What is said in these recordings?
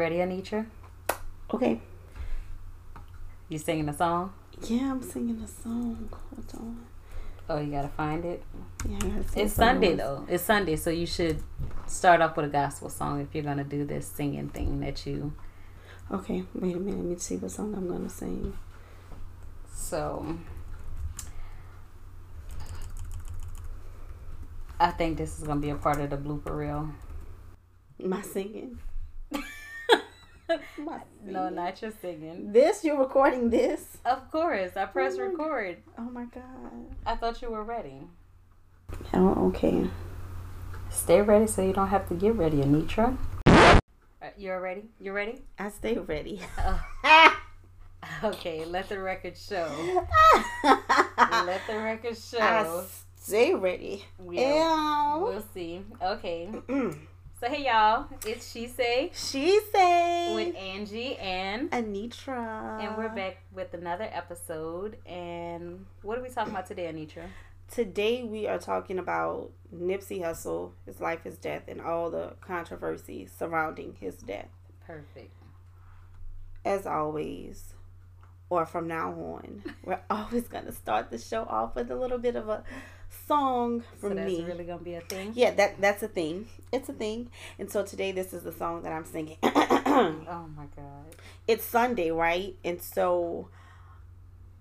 ready, Anitra? Okay. You singing a song? Yeah, I'm singing a song. Hold on. Oh, you gotta find it. Yeah, It's Sunday though. It's Sunday, so you should start off with a gospel song if you're gonna do this singing thing that you. Okay, wait a minute. Let me see what song I'm gonna sing. So. I think this is gonna be a part of the blooper reel. My singing. No, not your singing. This you're recording this? Of course, I press Oh record. Oh my god. I thought you were ready. Oh, okay. Stay ready so you don't have to get ready, Anitra. Uh, You're ready? You ready? I stay ready. Okay, let the record show. Let the record show. stay ready. Ew. we'll see. Okay. So hey y'all, it's She Say She say with Angie and Anitra. and we're back with another episode. And what are we talking about today, Anitra? Today we are talking about Nipsey Hussle, his life, his death, and all the controversy surrounding his death. Perfect. As always, or from now on, we're always gonna start the show off with a little bit of a song So from that's me. really gonna be a thing. Yeah, that that's a thing. It's a thing. And so today this is the song that I'm singing. Oh my god. it's Sunday, right? And so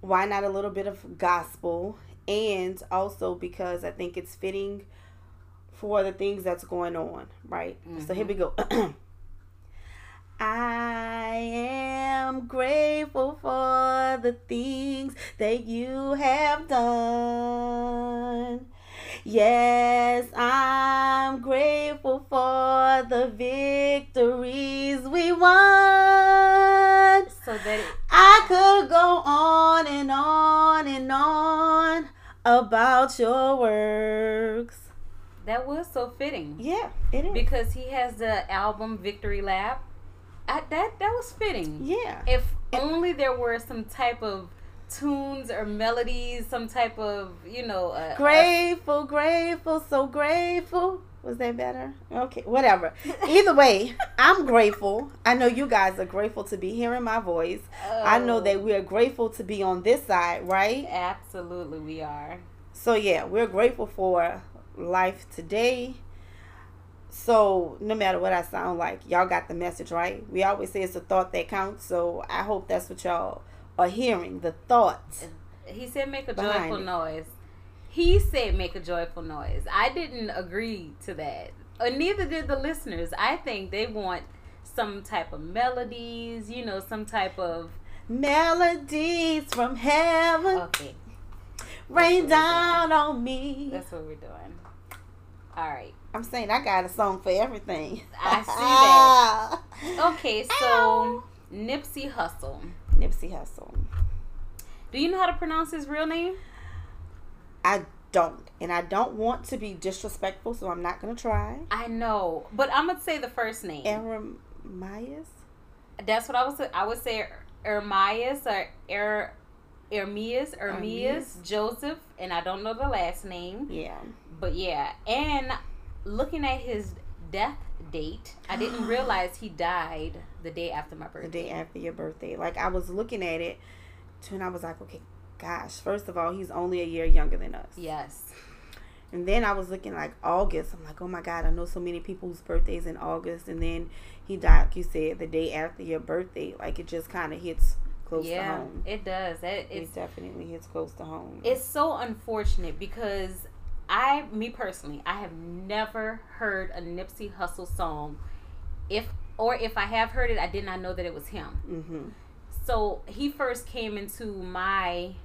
why not a little bit of gospel? And also because I think it's fitting for the things that's going on, right? So here we mm-hmm. go. I am grateful for the things that you have done. Yes, I'm grateful for the victories we won. So that I could go on and on and on about your works. that was so fitting Yeah, it is. because he has the album Victory Lap. I, that that was fitting. yeah. If only there were some type of tunes or melodies, some type of you know. Uh, Grateful, grateful, so grateful. Was that better? Okay, whatever. Either way, I'm grateful. I know you guys are grateful to be hearing my voice. I know oh, that we are grateful to be on this side, right? Absolutely, we are. So yeah, we're grateful for life today. So no matter what I sound like, y'all got the message, right? We always say it's the thought that counts. So I hope that's what y'all are hearing. The thoughts. He said make a joyful it. noise. He said make a joyful noise. I didn't agree to that. Or neither did the listeners. I think they want some type of melodies, you know, some type of Melodies from heaven okay. rain down on me. That's what we're doing. All right. I'm saying I got a song for everything. I see that. Okay, so Nipsey Hussle. Nipsey Hussle. Do you know how to pronounce his real name? I don't, and I don't want to be disrespectful, so I'm not gonna try. I know, but I'm gonna say the first name. Eremias. That's what I was. I would say Ermias or Er Ermias, Ermias Joseph, and I don't know the last name. Yeah. But yeah, and looking at his death date, I didn't realize he died the day after my birthday. the day after your birthday. Like I was looking at it, and I was like, okay, gosh. First of all, he's only a year younger than us. Yes. And then I was looking like August. I'm like, oh my god, I know so many people's birthdays in August. And then he died, like you said, the day after your birthday. Like it just kind of hits close to yeah, home. it does. That It definitely hits close to home. it's so unfortunate because I, me personally, I have never heard a Nipsey Hussle song. If or if I have heard it, I did not know that it was him. mm-hmm. So he first came into my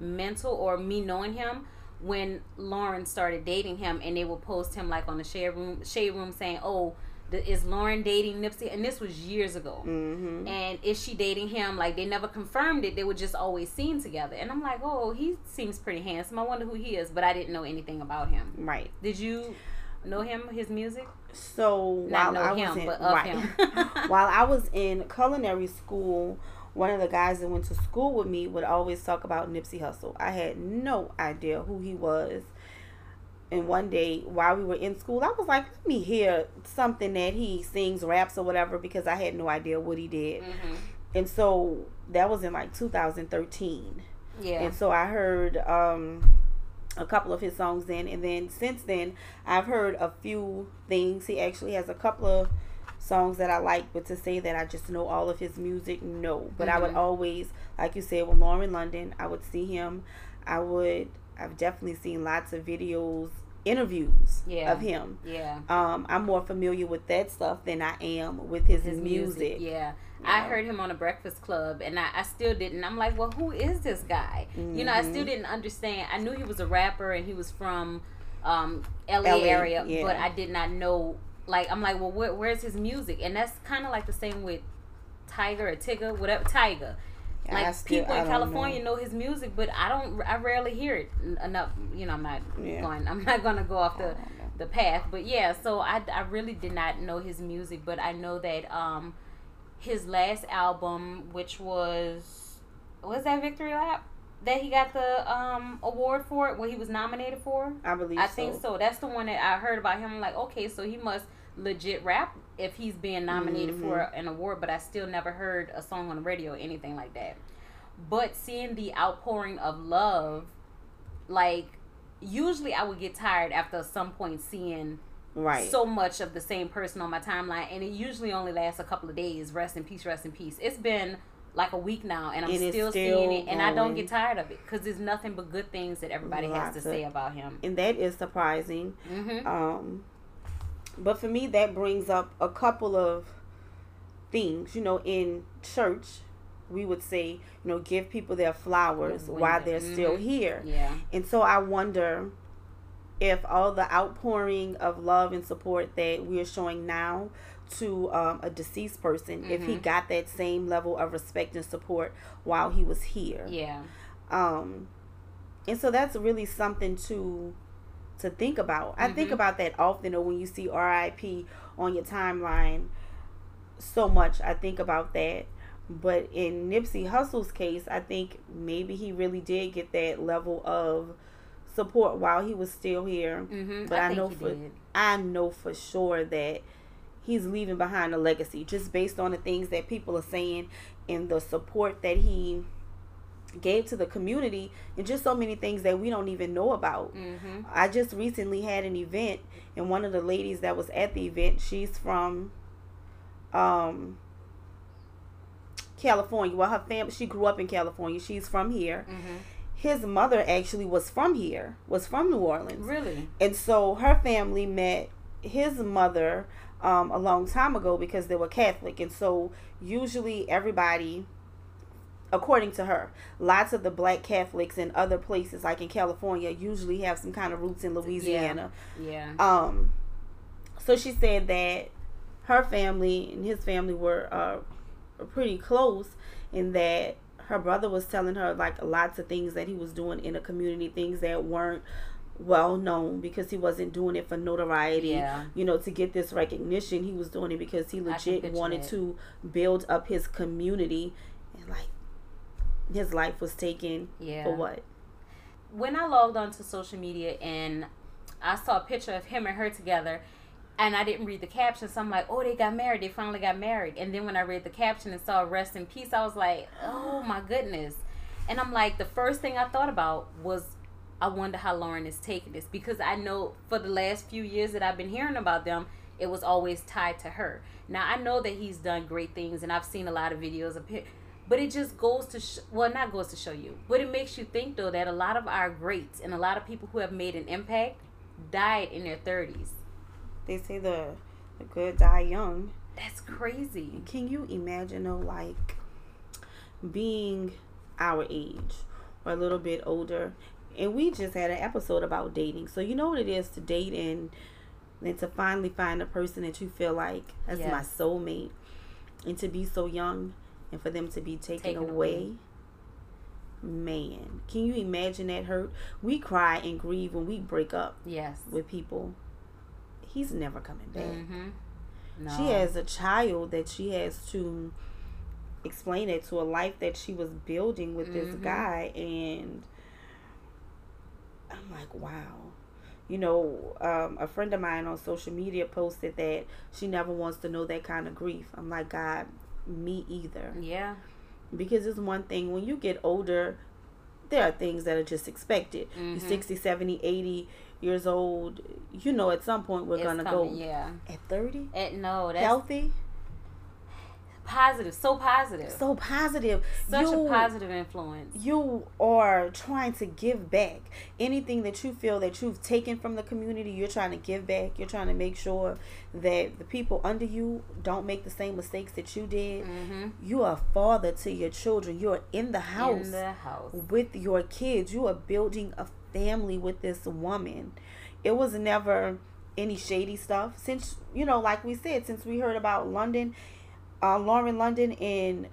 mental or me knowing him when Lauren started dating him, and they would post him like on the shade room, shade room saying, "Oh, the, is Lauren dating Nipsey?" And this was years ago. Mm-hmm. And is she dating him? Like they never confirmed it. They were just always seen together. And I'm like, oh, he seems pretty handsome. I wonder who he is. But I didn't know anything about him. Right. Did you know him? His music? So Not while know I was him, in but of right. him. while I was in culinary school, one of the guys that went to school with me would always talk about Nipsey Hussle. I had no idea who he was. And one day while we were in school, I was like, let me hear something that he sings, raps, or whatever, because I had no idea what he did. Mm-hmm. And so that was in like 2013. Yeah. And so I heard um, a couple of his songs then. And then since then, I've heard a few things. He actually has a couple of songs that I like, but to say that I just know all of his music, no. But I would Mhm. always, like you said, with Lauren London, I would see him. I would, I've definitely seen lots of videos, interviews Yeah. of him. yeah. Um, I'm more familiar with that stuff than I am with his, His music. music. Yeah. I heard him on a Breakfast Club, and I, I still didn't. I'm like, well, who is this guy? You know, I still Mhm. didn't understand. I knew he was a rapper and he was from um, LA, LA, area, yeah. but I did not know. Like, I'm like, well, where, where's his music? And that's kind of like the same with Tyga or Tigger, whatever. Tyga. Like still- people in California know. his music, but I don't. I rarely hear it enough. You know, I'm not Yeah. going. I'm not going to go off the the path. But yeah, so I, I really did not know his music, but I know that um his last album, which was was that Victory Lap, that he got the um award for it, what he was nominated for. I believe I so. think so. That's the one that I heard about him. I'm like, okay, so he must legit rap if he's being nominated for Mhm. an award, but I still never heard a song on the radio or anything like that. But seeing the outpouring of love, like usually I would get tired after some point seeing Right. so much of the same person on my timeline, and it usually only lasts a couple of days. Rest in peace, rest in peace. It's been like a week now, and I'm is still, still seeing it, and I don't get tired of it because there's nothing but good things that everybody has to of- say about him. and that is surprising. hmm Um, but for me, that brings up a couple of things. You know, in church, we would say, you know, give people their flowers When while they- they're still mhm. here. Yeah. And so I wonder if all the outpouring of love and support that we are showing now to um, a deceased person, if he Mhm. got that same level of respect and support while he was here. Yeah. um and so that's really something to to think about. I think Mhm. about that often or when you see rip on your timeline. So much i think about that. But in nipsey hussle's case i think maybe he really did get that level of support while he was still here. Hmm But I, I know for- did. i know for sure that he's leaving behind a legacy just based on the things that people are saying and the support that he gave to the community and just so many things that we don't even know about. hmm I just recently had an event and one of the ladies that was at the event, she's from um California. Well, her family she grew up in California. She's from here. hmm His mother actually was from here. Was from New Orleans. Really? And so her family met his mother um, a long time ago because they were Catholic. And so usually everybody, according to her, lots of the black Catholics in other places, like in California, usually have some kind of roots in Louisiana. Yeah. Um, so she said that her family and his family were uh, pretty close, and that her brother was telling her like lots of things that he was doing in the community, things that weren't well known because he wasn't doing it for notoriety. Yeah. You know, to get this recognition, he was doing it because he legit wanted that. to build up his community, and like his life was taken Yeah. for what? when I logged onto social media and I saw a picture of him and her together, and I didn't read the caption, so I'm like, oh, they got married. They finally got married. And then when I read the caption and saw rest in peace, I was like, oh my goodness. And I'm like, the first thing I thought about was, I wonder how Lauren is taking this because I know for the last few years that I've been hearing about them, it was always tied to her. Now I know that he's done great things, and I've seen a lot of videos of him. But it just goes to sh- well, not goes to show you, but it makes you think though that a lot of our greats and a lot of people who have made an impact died in their thirties. They say the the good die young. That's crazy. Can you imagine though, like being our age or a little bit older? And we just had an episode about dating, so you know what it is to date and then to finally find a person that you feel like that's my soulmate, and to be so young and for them to be taken, Taken away. away. Man, can you imagine that hurt? We cry and grieve when we break up Yes. with people. He's never coming back. Mm-hmm. No. She has a child that she has to explain it to a life that she was building with this Mhm. guy and I'm like, wow. you know, um, a friend of mine on social media posted that she never wants to know that kind of grief. I'm like, God, me either. Yeah. Because it's one thing when you get older, there are things that are just expected. Mm-hmm. You're 60, 70, 80 years old. You know, at some point we're It's going to coming, go Yeah. at 30, At, no, that's healthy, positive. So positive. so positive. Such you, a positive influence. you are trying to give back anything that you feel that you've taken from the community you're trying to give back you're trying to make sure that the people under you don't make the same mistakes that you did Mm-hmm. you are father to your children you're in the house In the house. with your kids you are building a family with this woman it was never any shady stuff since you know like we said since we heard about london uh, lauren london and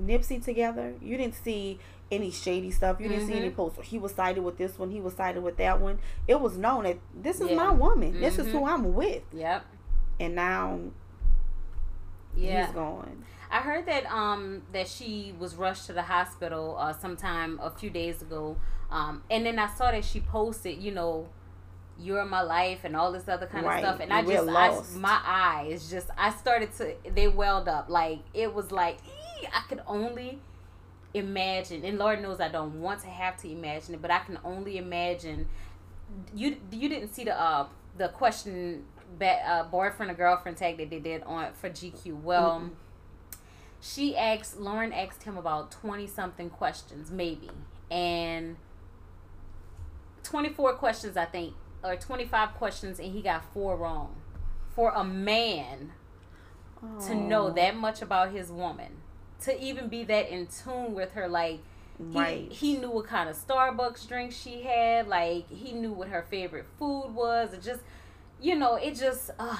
nipsey together you didn't see any shady stuff you didn't see any Mhm. posts he was sided with this one he was sided with that one it was known that this is Yeah. my woman this is who i'm with Yep. and now Yeah. he's gone I heard that um that she was rushed to the hospital uh sometime a few days ago. Um and then I saw that she posted, you know, you're my life and all this other kind Right. of stuff and I We're just I, my eyes just I started to they welled up. Like it was like "Ee," I could only imagine. And Lord knows I don't want to have to imagine it but I can only imagine. You you didn't see the uh the question ba- uh, boyfriend or girlfriend tag that they did on for GQ well. Mm-mm. she asked Lauren asked him about 20 something questions maybe. And 24 questions I think or 25 questions and he got four wrong. For a man to know Oh, that much about his woman to even be that in tune with her like he, right. he knew what kind of Starbucks drink she had like he knew what her favorite food was. It just you know it just uh,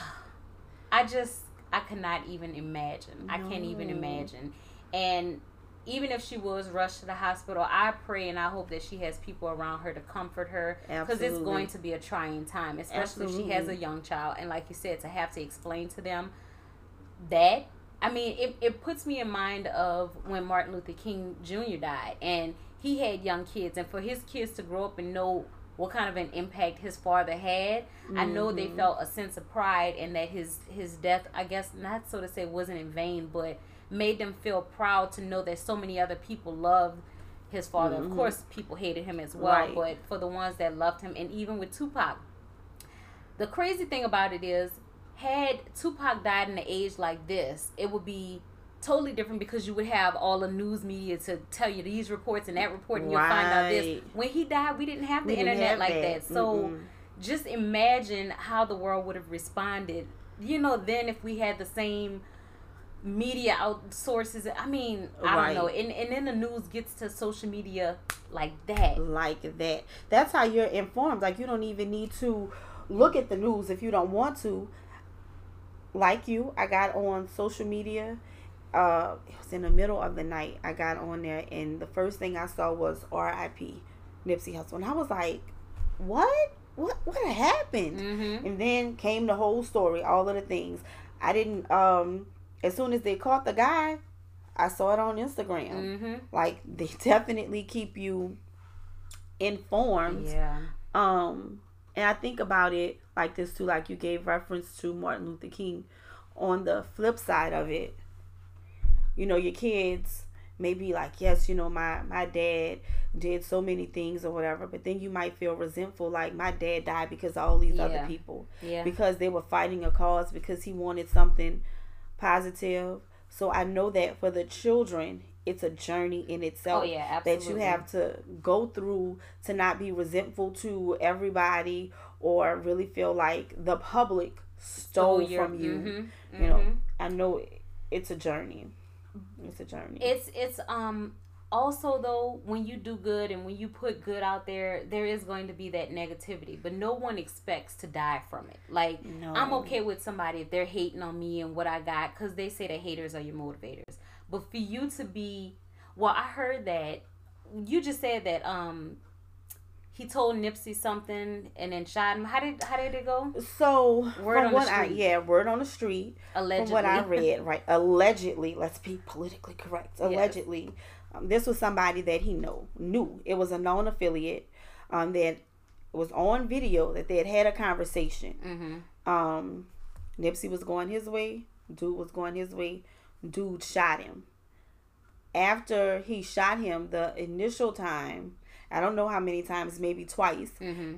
I just I cannot even imagine. I can't even imagine. And even if she was rushed to the hospital I pray and I hope that she has people around her to comfort her because it's going to be a trying time especially if she has a young child and like you said to have to explain to them that I mean, it, it puts me in mind of when Martin Luther King Jr. died, and he had young kids, and for his kids to grow up and know what kind of an impact his father had, I know they Mhm. felt a sense of pride, and that his his death, I guess, not so to say, wasn't in vain, but made them feel proud to know that so many other people loved his father. Of Mhm. course, people hated him as well, Right. but for the ones that loved him, and even with Tupac, the crazy thing about it is, had Tupac died in an age like this, it would be totally different because you would have all the news media to tell you these reports and that report, and you'll find out this. When he died, we didn't have the We internet have like that, so Mm-mm. just imagine how the world would have responded. You know, then if we had the same media out sources, I mean, I Right. don't know, and and then the news gets to social media like that. like that. That's how you're informed. Like you don't even need to look at the news if you don't want to. Like you, I got on social media. Uh, it was in the middle of the night. I got on there, and the first thing I saw was R.I.P. Nipsey Hussle, and I was like, "What? What? What happened?" Mm-hmm. And then came the whole story, all of the things. I didn't. Um, as soon as they caught the guy, I saw it on Instagram. Mm-hmm. Like they definitely keep you informed. Yeah. Um, and I think about it like this too. Like you gave reference to Martin Luther King. On the flip side of it, you know, your kids may be like, yes, you know, my my dad did so many things or whatever, but then you might feel resentful, like my dad died because of all these other people Yeah. because they were fighting a cause because he wanted something positive. So I know that for the children, it's a journey in itself Oh yeah, that you have to go through to not be resentful to everybody or really feel like the public stole your- from you. mhm, You know, mhm. I know it's a journey. It's a journey. It's it's um also though when you do good and when you put good out there, there is going to be that negativity, but no one expects to die from it. Like no. I'm okay with somebody if they're hating on me and what I got because they say that haters are your motivators. But for you to be, well, I heard that you just said that um he told Nipsey something and then shot him. How did how did it go? So Word on the what I street. yeah, word on the street. Allegedly. From what I read, right? Allegedly, let's be politically correct. Allegedly, um, this was somebody that he know knew. It was a known affiliate um, that was on video that they had had a conversation. Mm-hmm. Um, Nipsey was going his way. Dude was going his way. Dude shot him. After he shot him, the initial time, I don't know how many times, maybe twice, Mm-hmm.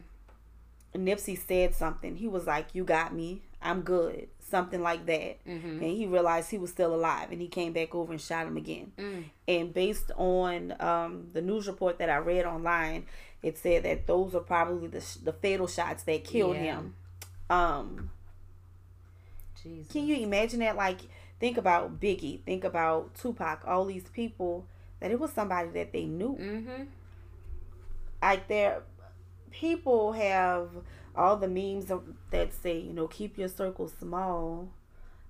Nipsey said something. He was like, You got me. I'm good. Something like that. Mm-hmm. And he realized he was still alive and he came back over and shot him again. Mm. And based on um, the news report that I read online, it said that those are probably the, sh- the fatal shots that killed Yeah. him. Um, Jesus. can you imagine that? Like, think about Biggie, think about Tupac, all these people, that it was somebody that they knew. Mm-hmm. Like, there, people have all the memes that say, you know, keep your circle small.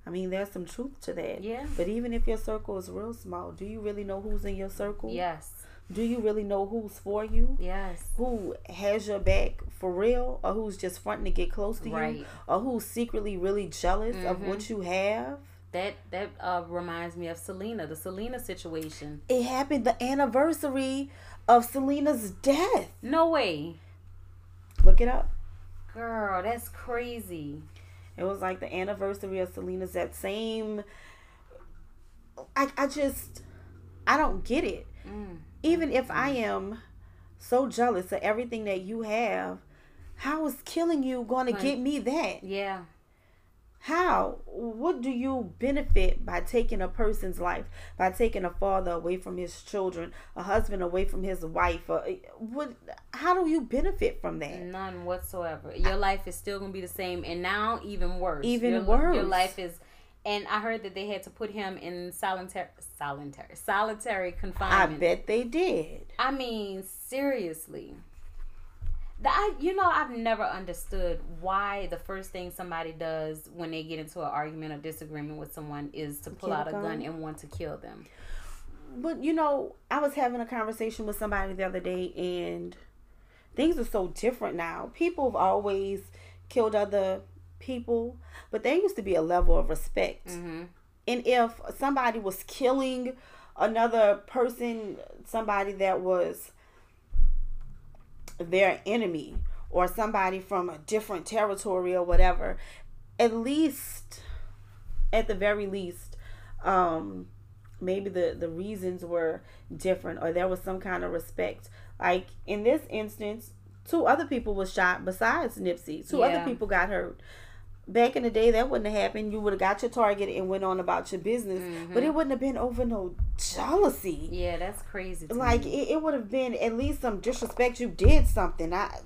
I mean, there's some truth to that. Yeah. But even if your circle is real small, do you really know who's in your circle? Yes. Do you really know who's for you? Yes. Who has your back for real? Or who's just fronting to get close to you? Right. Or who's secretly really jealous of Mhm. what you have? That that uh, reminds me of Selena, the Selena situation. It happened the anniversary of Selena's death. No way, Look it up. Girl. That's crazy. It was like the anniversary of Selena's that same I I just I don't get it. Mm. Even if I am so jealous of everything that you have, how is killing you going to get me that? Yeah. How? What do you benefit by taking a person's life? By taking a father away from his children, a husband away from his wife? Or, eh, what? How do you benefit from that? None whatsoever. Your life is still gonna be the same, and now even worse. Even your, worse. Your life is, and I heard that they had to put him in solitary, solitary, solitary confinement. I bet they did. I mean, seriously. I, you know, I've never understood why the first thing somebody does when they get into an argument or disagreement with someone is to pull out a gun. gun and want to kill them. But you know, I was having a conversation with somebody the other day, and things are so different now. People have always killed other people, but there used to be a level of respect. Mm-hmm. And if somebody was killing another person, somebody that was their enemy or somebody from a different territory or whatever, at least, at the very least, um, maybe the, the reasons were different or there was some kind of respect. Like in this instance, two other people was shot besides Nipsey. Two other people got hurt. Back in the day, that wouldn't have happened. You would have got your target and went on about your business, but it wouldn't have been over no jealousy. Yeah, that's crazy. Like me. it, it would have been at least some disrespect. You did something. I,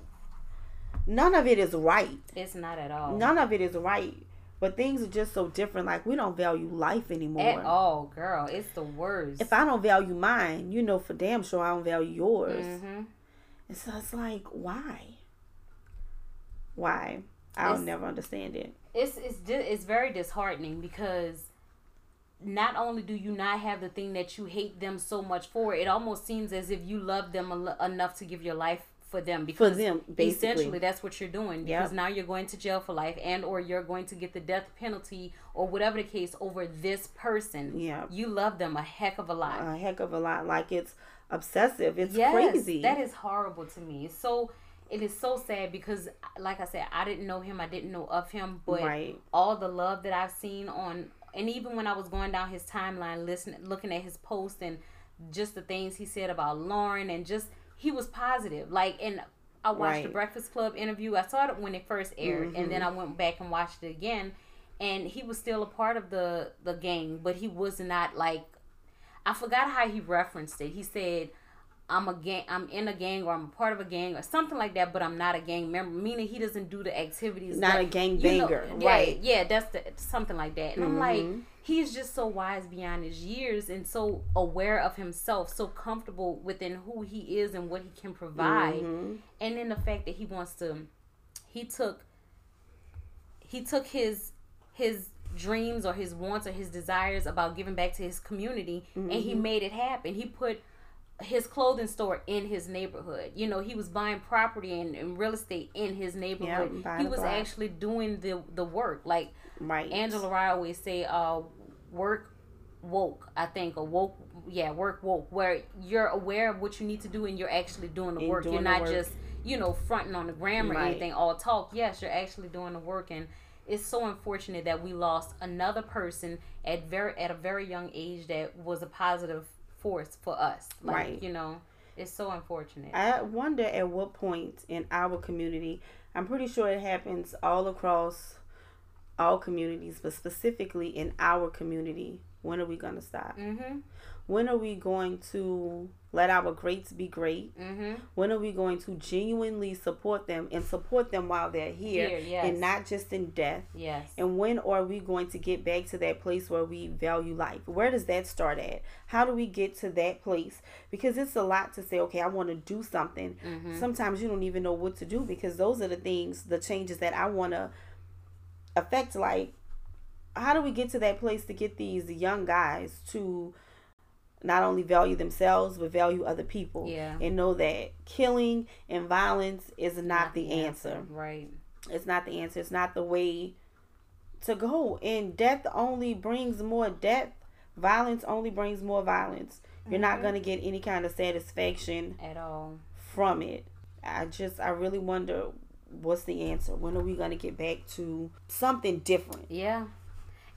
none of it is right. it's not at all. None of it is right. But things are just so different. Like we don't value life anymore. at all, girl. It's the worst. If I don't value mine, you know for damn sure I don't value yours. hmm And so it's like, why? Why? I'll It's- never understand it. it's it's di- it's very disheartening because not only do you not have the thing that you hate them so much for, it almost seems as if you love them a l- enough to give your life for them For them, basically. essentially that's what you're doing because Yep. now you're going to jail for life and or you're going to get the death penalty or whatever the case over this person. Yeah. You love them a heck of a lot. A heck of a lot. Like it's obsessive. It's yes, crazy. That is horrible to me. So it is so sad because like I said, I didn't know him, I didn't know of him, but right. all the love that I've seen on and even when I was going down his timeline listening looking at his post and just the things he said about Lauren and just he was positive. Like and I watched the Breakfast Club interview. I saw it when it first aired and then mm-hmm. I went back and watched it again and he was still a part of the the gang, but he was not like I forgot how he referenced it. He said I'm a gang. I'm in a gang, or I'm a part of a gang, or something like that. But I'm not a gang member, meaning he doesn't do the activities. Not that- a gang you know, banger, yeah, right. Yeah, that's the something like that. And I'm like, Mhm. he's just so wise beyond his years, and so aware of himself, so comfortable within who he is and what he can provide, Mhm. and then the fact that he wants to, he took, he took his his dreams or his wants or his desires about giving back to his community and Mm-hmm. he made it happen he put his clothing store in his neighborhood you know he was buying property and, and real estate in his neighborhood buying he was block. actually doing the the work like Right. angela Rye always say uh work woke i think or woke yeah work woke where you're aware of what you need to do and you're actually doing the And work doing you're not work. just you know, fronting on the gram or Right. anything, all talk. Yes, you're actually doing the work and it's so unfortunate that we lost another person at very at a very young age that was a positive force for us. Like, Right. you know, it's so unfortunate. I wonder at what point in our community, I'm pretty sure it happens all across all communities, but specifically in our community, when are we going to stop? mm-hmm. When are we going to let our greats be great? Mm-hmm. When are we going to genuinely support them and support them while they're here, Here, yes. and not just in death? Yes. And when are we going to get back to that place where we value life? Where does that start at? How do we get to that place? Because it's a lot to say, okay, I want to do something. Mm-hmm. Sometimes you don't even know what to do because those are the things, the changes that I want to affect. Like, how do we get to that place to get these young guys to not only value themselves, but value other people? Yeah. And know that killing and violence is not, the answer Right. it's not the answer. It's not the way to go. And death only brings more death. Violence only brings more violence. You're not mm-hmm. going to get any kind of satisfaction At all. from it. I just, I really wonder what's the answer. When are we going to get back to something different? Yeah.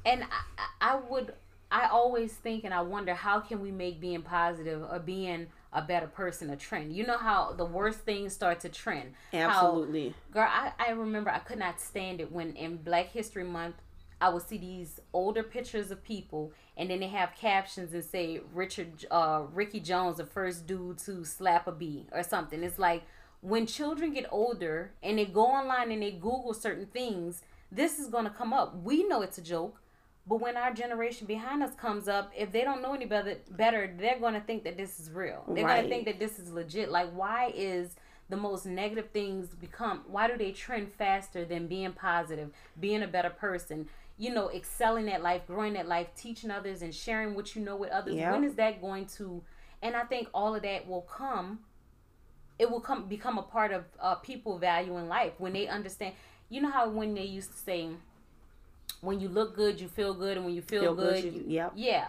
And I I would I always think and I wonder how can we make being positive or being a better person a trend. You know how the worst things start to trend. How- Absolutely. girl, I, I remember I could not stand it when in Black History Month I would see these older pictures of people and then they have captions and say Richard uh Ricky Jones the first dude to slap a bee or something. It's like when children get older and they go online and they Google certain things, this is gonna come up. We know it's a joke. But when our generation behind us comes up, if they don't know any better, better, they're gonna think that this is real. They're Right. gonna think that this is legit. Like, why is the most negative things become? Why do they trend faster than being positive, being a better person? You know, excelling at life, growing at life, teaching others, and sharing what you know with others. Yeah. When is that going to? And I think all of that will come. It will come become a part of uh, people valuing life when they understand. You know how when they used to say, when you look good, you feel good, and when you feel, Feel good, good, you- yep. yeah.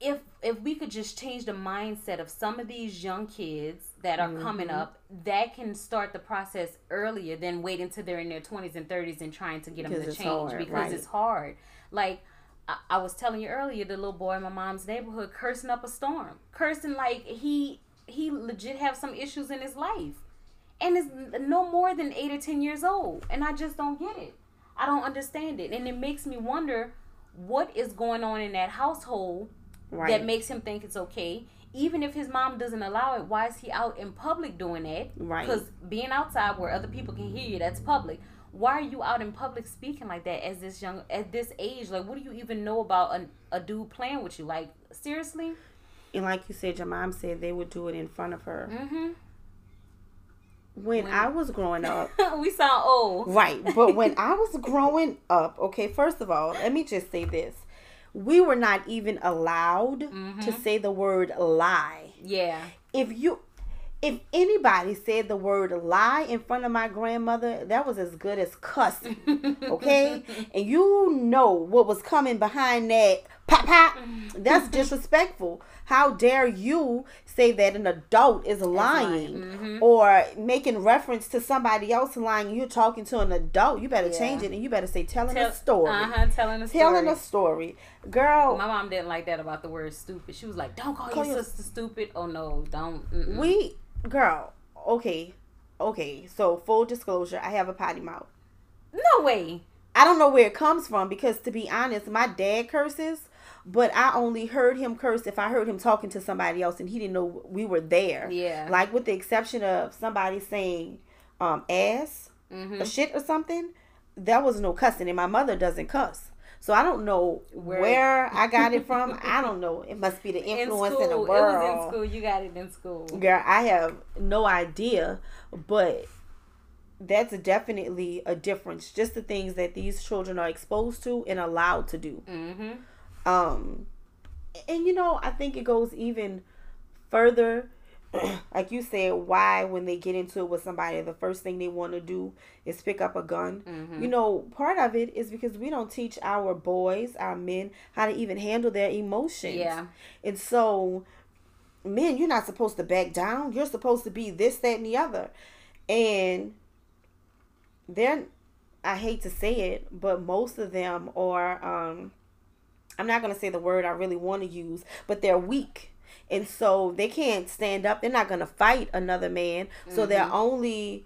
If if we could just change the mindset of some of these young kids that are coming Mm-hmm. up, that can start the process earlier than waiting till they're in their twenties and thirties and trying to get them to change hard, because right. it's hard. Like I, I was telling you earlier, the little boy in my mom's neighborhood cursing up a storm, cursing like he he legit have some issues in his life, and is no more than eight or ten years old, and I just don't get it. I don't understand it, and it makes me wonder what is going on in that household Right. that makes him think it's okay. Even if his mom doesn't allow it, why is he out in public doing that? Right. Because being outside where other people can hear you, that's public. Why are you out in public speaking like that as this young at this age? Like, what do you even know about a, a dude playing with you? Like, seriously? and like you said, your mom said they would do it in front of her. Mm-hmm. When When- I was growing up, we sound old. Right. But when I was growing up, okay, first of all, let me just say this. We were not even allowed to mm-hmm. say the word lie. Yeah. If you if anybody said the word lie in front of my grandmother, that was as good as cussing. Okay? and you know what was coming behind that pop pop. That's disrespectful. How dare you say that an adult is lying lying. or making reference to somebody else lying? You're talking to an adult. You better Yeah. change it and you better say telling Tell- a story. Uh-huh, telling a story. Telling a story. Girl, My mom didn't like that about the word stupid. She was like, "Don't call, Call your your- sister stupid." Oh no, don't. Mm-mm. we girl, okay. Okay, so full disclosure, I have a potty mouth. no way. I don't know where it comes from because to be honest, my dad curses, but I only heard him curse if I heard him talking to somebody else and he didn't know we were there. Yeah. Like with the exception of somebody saying um ass Mm-hmm. or shit or something, there was no cussing and my mother doesn't cuss. So I don't know Where- where, I got it from. I don't know. It must be the in influence school, in the world. it was in school. You got it in school. Girl, I have no idea, but that's definitely a difference. Just the things that these children are exposed to and allowed to do. Mm-hmm. Um, and you know, I think it goes even further. like you said, why when they get into it with somebody, the first thing they want to do is pick up a gun. Mm-hmm. You know, part of it is because we don't teach our boys, our men, how to even handle their emotions. Yeah. And so men, you're not supposed to back down. You're supposed to be this, that, and the other. And they're, I hate to say it, but most of them are, um, I'm not going to say the word I really want to use, but they're weak. And so they can't stand up. They're not going to fight another man. Mm-hmm. So their only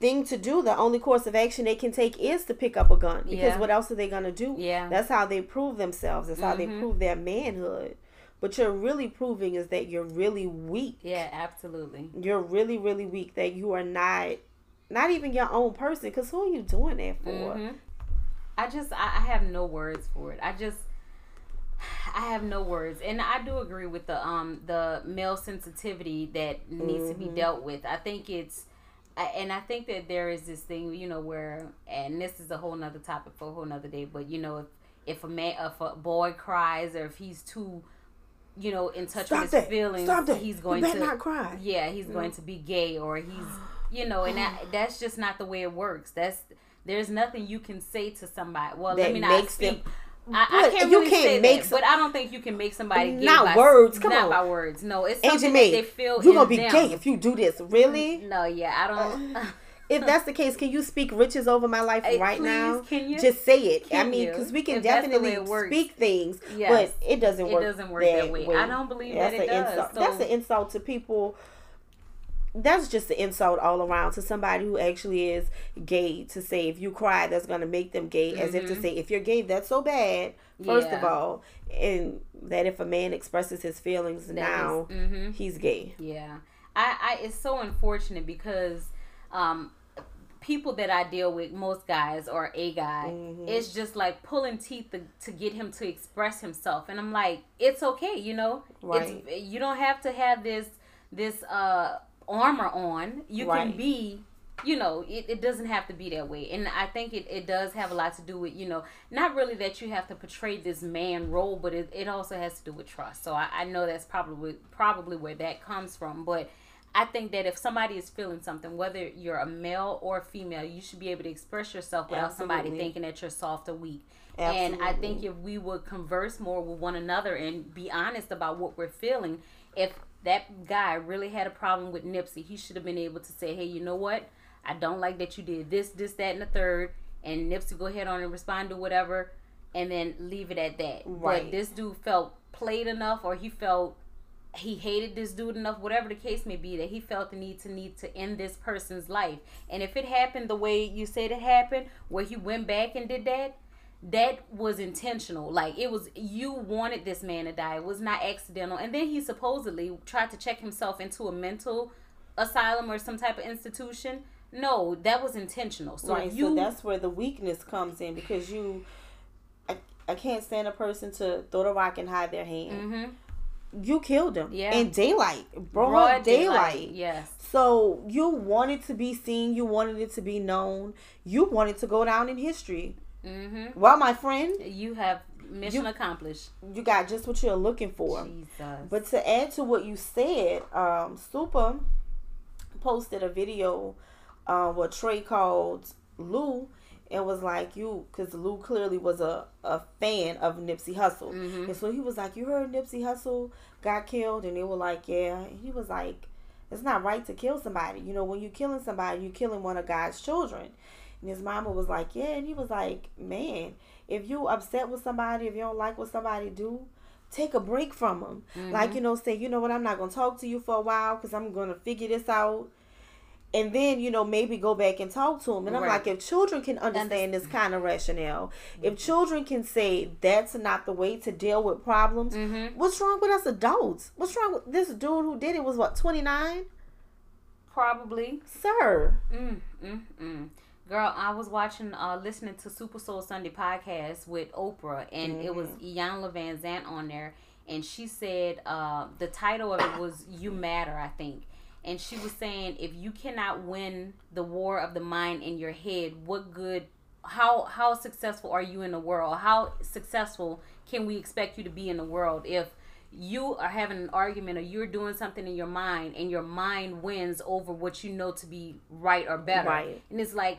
thing to do, the only course of action they can take is to pick up a gun. Because yeah. what else are they going to do? Yeah. That's how they prove themselves. That's mm-hmm. how they mm-hmm. prove their manhood. What you're really proving is that you're really weak. Yeah, absolutely. You're really, really weak. That you are not, not even your own person. Because who are you doing that for? Mm-hmm. I just, I, I have no words for it. I just, I have no words, and I do agree with the um the male sensitivity that needs mm-hmm. to be mm-hmm. dealt with. I think it's, and I think that there is this thing, you know, where, and this is a whole nother topic for a whole nother day. But you know, if if a man, if a boy cries, or if he's too you know, in touch Stop with his that. feelings, Stop that. he's going to not cry. Yeah, he's going to be gay or he's you know, and that that's just not the way it works. That's there's nothing you can say to somebody. Well, that let me not speak. Them, I, I, can't you really can't say make that, some, but I don't think you can make somebody gay not by, words. Come not on, by words. No, it's something that they feel. You're gonna be them. gay if you do this. Really? Mm, no, yeah, I don't. Uh, if that's the case, can you speak riches over my life hey, right please, now? Can you? Just say it. I mean, because we can definitely speak things, yes. but it doesn't work. It doesn't work that, that way. way. I don't believe that's that it does. Insult. So. That's an insult to people. That's just an insult all around to somebody who actually is gay. To say if you cry, that's gonna make them gay. Mm-hmm. As if to mm-hmm. say if you're gay, that's so bad. First yeah. of all, and that if a man expresses his feelings that now, is, mm-hmm. he's gay. Yeah, I, I. It's so unfortunate because um, people that I deal with, most guys or a guy, mm-hmm. it's just like pulling teeth to, to, get him to express himself, and I'm like, it's okay, you know, right? It's, you don't have to have this this uh armor on. You right. can be. You know, it, it doesn't have to be that way. And I think it, it does have a lot to do with, you know, not really that you have to portray this man role, but it, it also has to do with trust. So I, I know that's probably probably where that comes from. But I think that if somebody is feeling something, whether you're a male or a female, you should be able to express yourself without Absolutely. somebody thinking that you're soft or weak. Absolutely. And I think if we would converse more with one another and be honest about what we're feeling, if that guy really had a problem with Nipsey, he should have been able to say, hey, you know what? I don't like that you did this, this, that, and the third. And Nipsey go ahead on and respond to whatever and then leave it at that. Right. But this dude felt played enough or he felt he hated this dude enough, whatever the case may be, that he felt the need to need to end this person's life. And if it happened the way you said it happened, where he went back and did that, that was intentional. Like it was you wanted this man to die. It was not accidental. And then he supposedly tried to check himself into a mental asylum or some type of institution. No, that was intentional. So right, you so that's where the weakness comes in because you I, I can't stand a person to throw the rock and hide their hand. Mm-hmm you killed him yeah. in daylight, broad, broad daylight. daylight. Yes. So you wanted to be seen. You wanted it to be known. You wanted to go down in history. Mm-hmm. Well, my friend, you have mission you, accomplished. You got just what you're looking for. Jesus. But to add to what you said, um, Super posted a video uh, what Trey called Lou and was like you because Lou clearly was a, a fan of Nipsey Hussle. Mm-hmm. And so he was like, You heard Nipsey Hussle got killed? And they were like, Yeah. And he was like, It's not right to kill somebody. You know, when you're killing somebody, you're killing one of God's children. And his mama was like, Yeah. And he was like, Man, if you upset with somebody, if you don't like what somebody do, take a break from them. Mm-hmm. Like, you know, say, You know what, I'm not going to talk to you for a while because I'm going to figure this out and then you know maybe go back and talk to them and i'm like if children can understand this kind of rationale mm-hmm. if children can say that's not the way to deal with problems mm-hmm. what's wrong with us adults what's wrong with this dude who did it was what 29 probably sir mm, mm, mm. Girl i was watching uh listening to super soul sunday podcast with oprah and mm-hmm. it was mm-hmm. iyanla vanzant on there and she said uh the title of it was you matter i think and she was saying if you cannot win the war of the mind in your head what good how how successful are you in the world how successful can we expect you to be in the world if you are having an argument or you're doing something in your mind and your mind wins over what you know to be right or better right. and it's like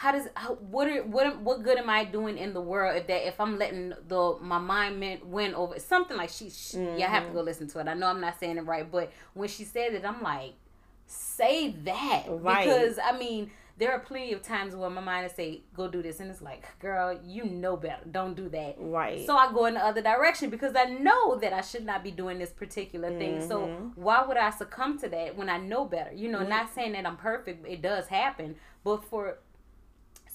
how does how, what are, what what good am I doing in the world if that if I'm letting the my mind win over something like she, she mm-hmm. yeah I have to go listen to it. I know I'm not saying it right but when she said it I'm like say that. Right. because I mean there are plenty of times where my mind is say go do this. And it's like girl you know better. Don't do that. Right. So i go in the other direction because i know that i should not be doing this particular thing. Mm-hmm. so why would i succumb to that when i know better? You know mm-hmm. not saying that i'm perfect it does happen. But for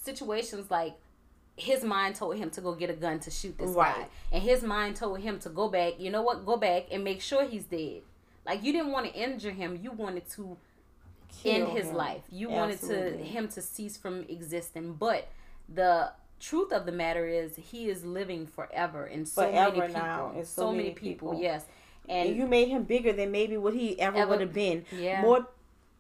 situations like his mind told him to go get a gun to shoot this right. guy and his mind told him to go back you know what go back and make sure he's dead like you didn't want to injure him you wanted to end his him. life. You Absolutely. wanted to him to cease from existing, but the truth of the matter is he is living forever in so forever many people. Now. so, so many, many people, people, Yes. And, and, you made him bigger than maybe what he ever, ever would have been. Yeah. More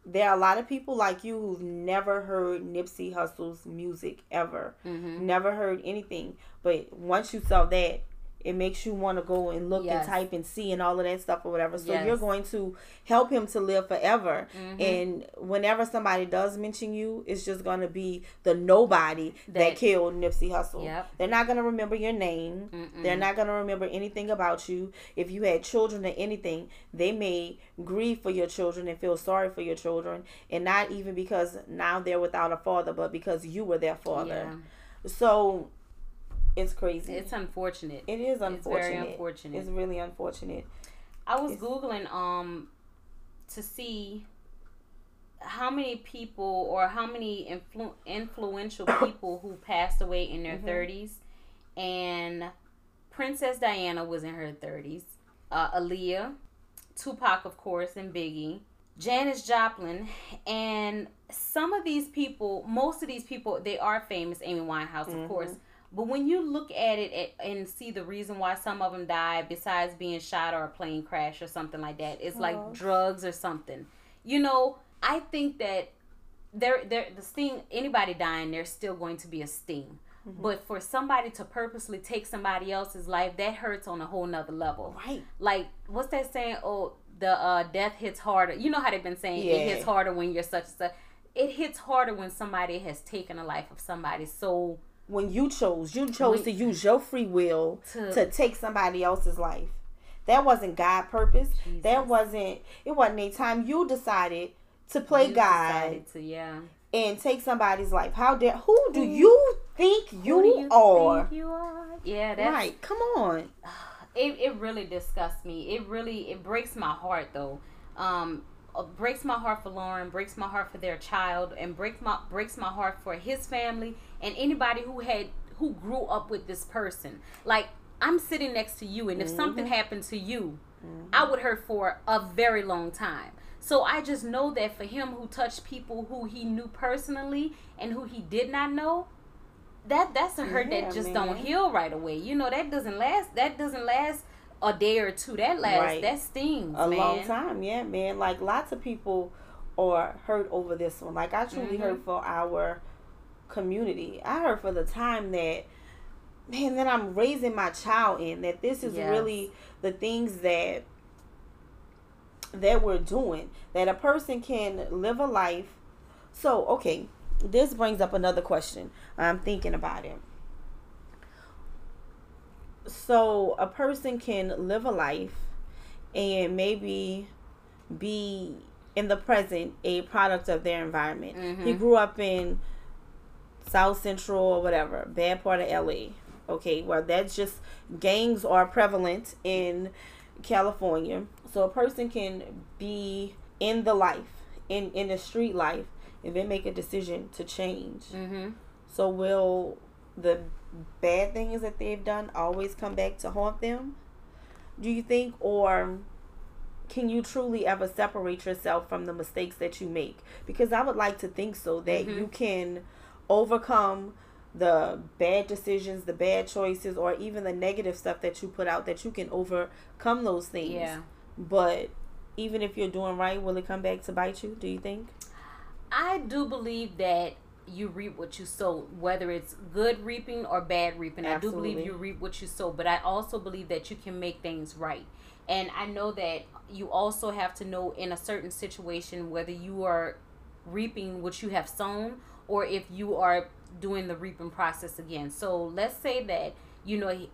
there are a lot of people like you who've never heard Nipsey Hussle's music ever. Mm-hmm. Never heard anything. But once you saw that, it makes you want to go and look yes. and type and see and all of that stuff or whatever. So yes. you're going to help him to live forever. Mm-hmm. And whenever somebody does mention you, it's just going to be the nobody that, that killed Nipsey Hussle. Yep. They're not going to remember your name. Mm-mm. They're not going to remember anything about you. If you had children or anything, they may grieve for your children and feel sorry for your children. And not even because now they're without a father, but because you were their father. Yeah. So it's crazy. It's unfortunate. It is unfortunate. It's very unfortunate. It's really unfortunate. I was it's, googling um to see how many people or how many influ- influential people who passed away in their mm-hmm. 30s and Princess Diana was in her 30s. Uh, Aaliyah, Tupac of course and Biggie, Janis Joplin and some of these people, most of these people they are famous, Amy Winehouse mm-hmm. of course, but when you look at it and see the reason why some of them die, besides being shot or a plane crash or something like that, it's like uh-huh. drugs or something. You know, I think that there, there, the sting. Anybody dying, there's still going to be a sting. Mm-hmm. But for somebody to purposely take somebody else's life, that hurts on a whole nother level. Right. Like what's that saying? Oh, the uh, death hits harder. You know how they've been saying yeah. it hits harder when you're such a. It hits harder when somebody has taken a life of somebody so when you chose. You chose to use your free will to, to take somebody else's life. That wasn't God purpose. Jesus. That wasn't it wasn't a time you decided to play you God. To, yeah. And take somebody's life. How dare who do you think you, you are? Think you are? Yeah, that's right. Come on. It, it really disgusts me. It really it breaks my heart though. Um, breaks my heart for Lauren, breaks my heart for their child, and breaks my breaks my heart for his family and anybody who had who grew up with this person. Like I'm sitting next to you, and if mm-hmm. something happened to you, mm-hmm. I would hurt for a very long time. So I just know that for him who touched people who he knew personally and who he did not know, that that's a hurt yeah, that just man. don't heal right away. You know that doesn't last. That doesn't last a day or two. That lasts. Right. That stings. A man. long time. Yeah, man. Like lots of people are hurt over this one. Like I truly mm-hmm. hurt for our community. I heard for the time that man that I'm raising my child in that this is yes. really the things that that we're doing that a person can live a life so okay this brings up another question i'm thinking about it so a person can live a life and maybe be in the present a product of their environment mm-hmm. he grew up in South Central or whatever, bad part of LA. Okay, well, that's just gangs are prevalent in California. So a person can be in the life, in, in the street life, and then make a decision to change. Mm-hmm. So will the bad things that they've done always come back to haunt them? Do you think? Or can you truly ever separate yourself from the mistakes that you make? Because I would like to think so that mm-hmm. you can overcome the bad decisions, the bad choices, or even the negative stuff that you put out, that you can overcome those things. Yeah. But even if you're doing right, will it come back to bite you? Do you think? I do believe that you reap what you sow, whether it's good reaping or bad reaping. Absolutely. I do believe you reap what you sow, but I also believe that you can make things right. And I know that you also have to know in a certain situation whether you are reaping what you have sown or if you are doing the reaping process again. So let's say that you know he,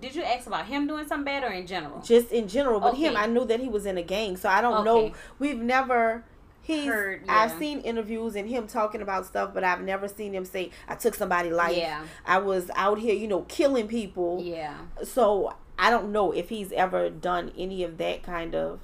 did you ask about him doing something bad or in general? Just in general, but Okay. him, I knew that he was in a gang, so I don't Okay. know. We've never. He's. Heard, I've seen interviews and him talking about stuff, but I've never seen him say, "I took somebody's life. Yeah. I was out here, you know, killing people." Yeah. So I don't know if he's ever done any of that kind of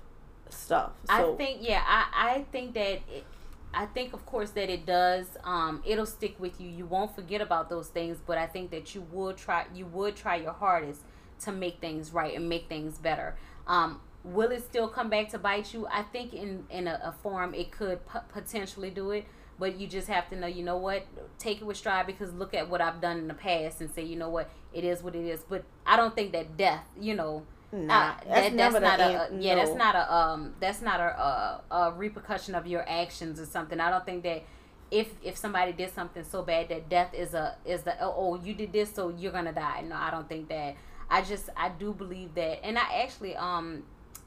stuff. So I think yeah, I I think that it, I think of course that it does. Um, it'll stick with you. You won't forget about those things, but I think that you would try. You would try your hardest to make things right and make things better. Um, will it still come back to bite you? I think in in a, a form it could p- potentially do it. But you just have to know, you know what, take it with stride because look at what I've done in the past and say, you know what, it is what it is. But I don't think that death, you know, nah, uh, that's that, that's not a, an- yeah that's not a um that's not a, a a repercussion of your actions or something i don't think that if if somebody did something so bad that death is a is the oh, oh you did this so you're gonna die no i don't think that i just i do believe that and i actually um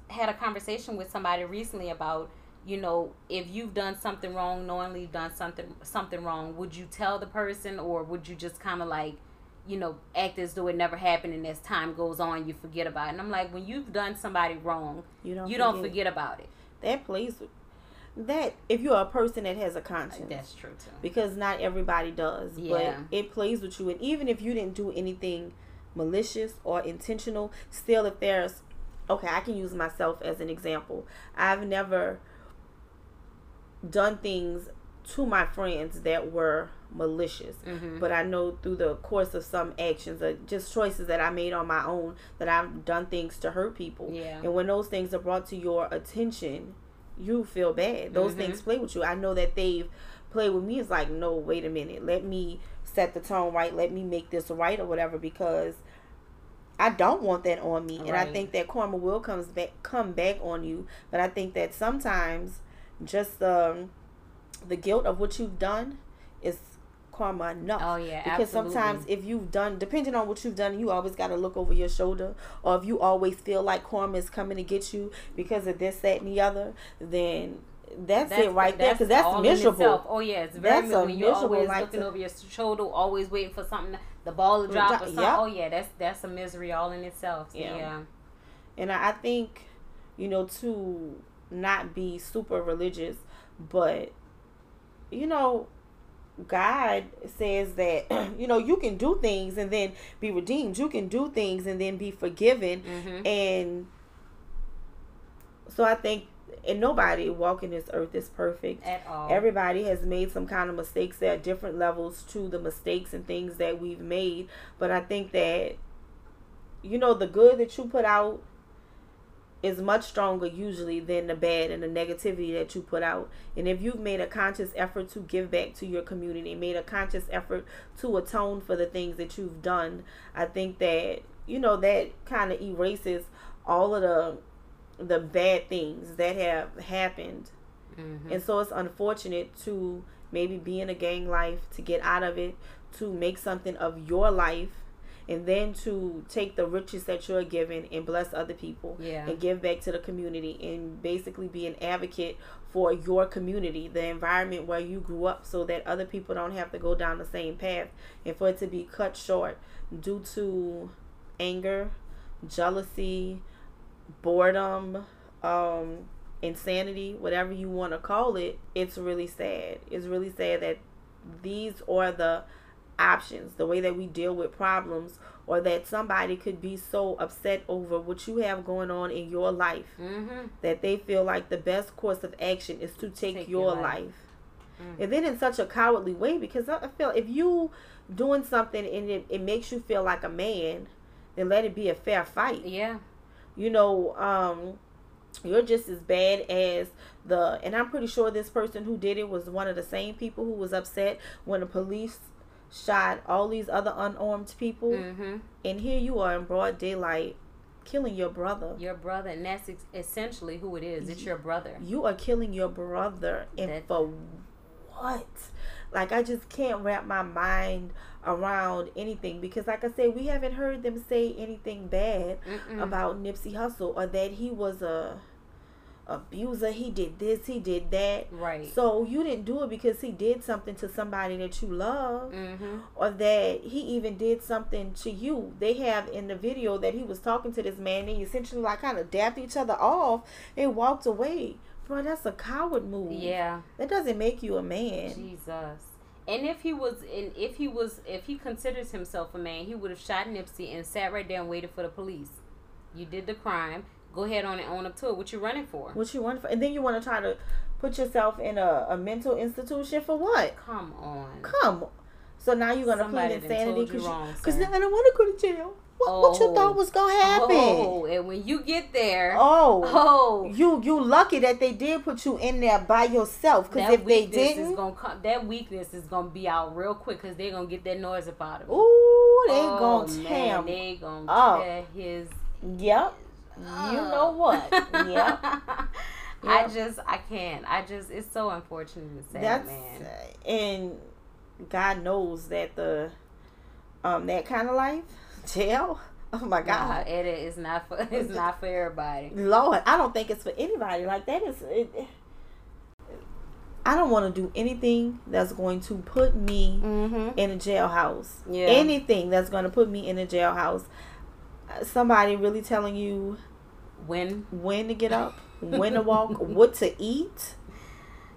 had a conversation with somebody recently about you know if you've done something wrong knowingly you've done something something wrong would you tell the person or would you just kind of like you know, act as though it never happened, and as time goes on, you forget about it. And I'm like, when you've done somebody wrong, You don't. you don't forget. forget about it. That plays with that. If you're a person that has a conscience, That's true too. because not everybody does. Yeah. But it plays with you, and even if you didn't do anything malicious or intentional, still, if there's okay, I can use myself as an example. I've never done things to my friends that were malicious. hmm But I know through the course of some actions, uh, just choices that I made on my own, that I've done things to hurt people. Yeah. And when those things are brought to your attention, you feel bad. Those Mhm. things play with you. I know that they've played with me. It's like, no, wait a minute. Let me set the tone right. Let me make this right or whatever because I don't want that on me. And I think that karma will comes back come back on you. But I think that sometimes just um, the guilt of what you've done is karma enough Oh yeah, because absolutely. sometimes if you've done depending on what you've done you always got to look over your shoulder or if you always feel like karma is coming to get you because of this that and the other then that's, it right there because that's miserable. Oh yeah, it's very That's a miserable. when You're always looking to- over your shoulder, always waiting for something, the ball drop or something. yep. Oh yeah, that's that's a misery all in itself. So, Yeah. yeah. and I think you know to not be super religious but you know God says that you know you can do things and then be redeemed you can do things and then be forgiven hmm And so I think, and nobody walking this earth is perfect. At all. Everybody has made some kind of mistakes. There are different levels to the mistakes and things that we've made. But I think that, you know, the good that you put out is much stronger usually than the bad and the negativity that you put out. And if you've made a conscious effort to give back to your community, made a conscious effort to atone for the things that you've done, I think that, you know, that kind of erases all of the the bad things that have happened. Mhm. And so it's unfortunate to maybe be in a gang life, to get out of it, to make something of your life, and then to take the riches that you're given and bless other people Yeah. and give back to the community and basically be an advocate for your community, the environment where you grew up, so that other people don't have to go down the same path and for it to be cut short due to anger, jealousy, boredom, um, insanity, whatever you want to call it, it's really sad. It's really sad that these are the options, the way that we deal with problems, or that somebody could be so upset over what you have going on in your life Mhm. that they feel like the best course of action is to take, Take your, your life. life. Mm. And then in such a cowardly way because I I feel if you doing something and it, it makes you feel like a man, then let it be a fair fight Yeah. You know, um, you're just as bad as the, and I'm pretty sure this person who did it was one of the same people who was upset when the police shot all these other unarmed people. hmm And here you are in broad daylight killing your brother. Your brother, and that's ex- essentially who it is. It's your brother. You are killing your brother. And That- for what? Like, I just can't wrap my mind around anything because, like I said, we haven't heard them say anything bad Mm-mm. about Nipsey Hussle or that he was a abuser. He did this. He did that. Right. So you didn't do it because he did something to somebody that you love, Mm-hmm. or that he even did something to you. They have in the video that he was talking to this man. They essentially like kind of dapped each other off and walked away. Bro, that's a coward move. Yeah. That doesn't make you a man. Jesus. And if he was, and if he was, if he considers himself a man, he would have shot Nipsey and sat right there and waited for the police. You did the crime. Go ahead on and own up to it. What you running for? What you want for? And then you want to try to put yourself in a, a mental institution for what? Come on. Come. So now you're gonna Somebody plead insanity because because now I don't want to go to jail. What, what you Oh. thought was gonna happen? Oh, and when you get there, Oh. oh, You you lucky that they did put you in there by yourself. Because if they weakness is didn't, gonna come. That weakness is gonna be out real quick because they're gonna get that noise up out of him. ooh, they oh, gonna tear. him. They gonna up. tear his. Yep. You know what? yep. I just I can't. I just it's so unfortunate and sad, That's man. and God knows that the um that kind of life jail. Oh my God. it is not for it's not for everybody. Lord, I don't think it's for anybody. Like that is it, I don't want to do anything that's going to put me Mm-hmm. in a jailhouse. Yeah. Anything that's going to put me in a jailhouse. Somebody really telling you When when to get up, when to walk, what to eat,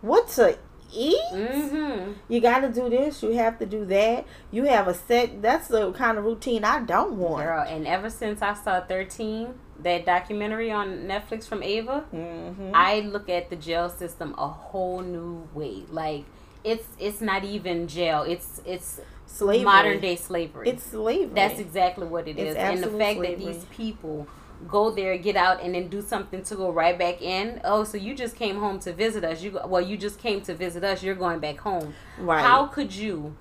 what to eat. mm-hmm. You got to do this. You have to do that. You have a set. That's the kind of routine I don't want. girl, and ever since I saw thirteen, that documentary on Netflix from Ava, hmm I look at the jail system a whole new way. Like it's it's not even jail. It's it's Slavery. modern day slavery. It's slavery. That's exactly what it is. And the fact slavery. that these people go there, get out, and then do something to go right back in. Oh, so you just came home to visit us. You well, you just came to visit us. You're going back home. right. How could you,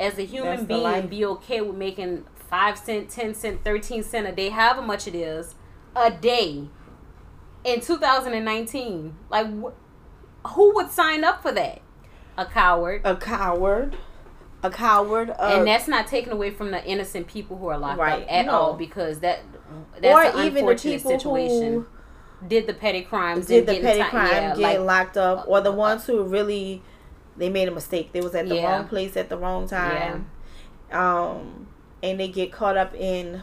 as a human That's being, be okay with making five cent, ten cent, thirteen cent a day, however much it is, a day, in 2019? Like, wh- who would sign up for that? A coward. a coward, a coward, uh, and that's not taken away from the innocent people who are locked Right, up at no. all because that that's or even the people situation. who did the petty crimes did the petty ti- crime yeah, get like, locked up, or the ones who really they made a mistake. They was at the Yeah. wrong place at the wrong time. Um, and they get caught up in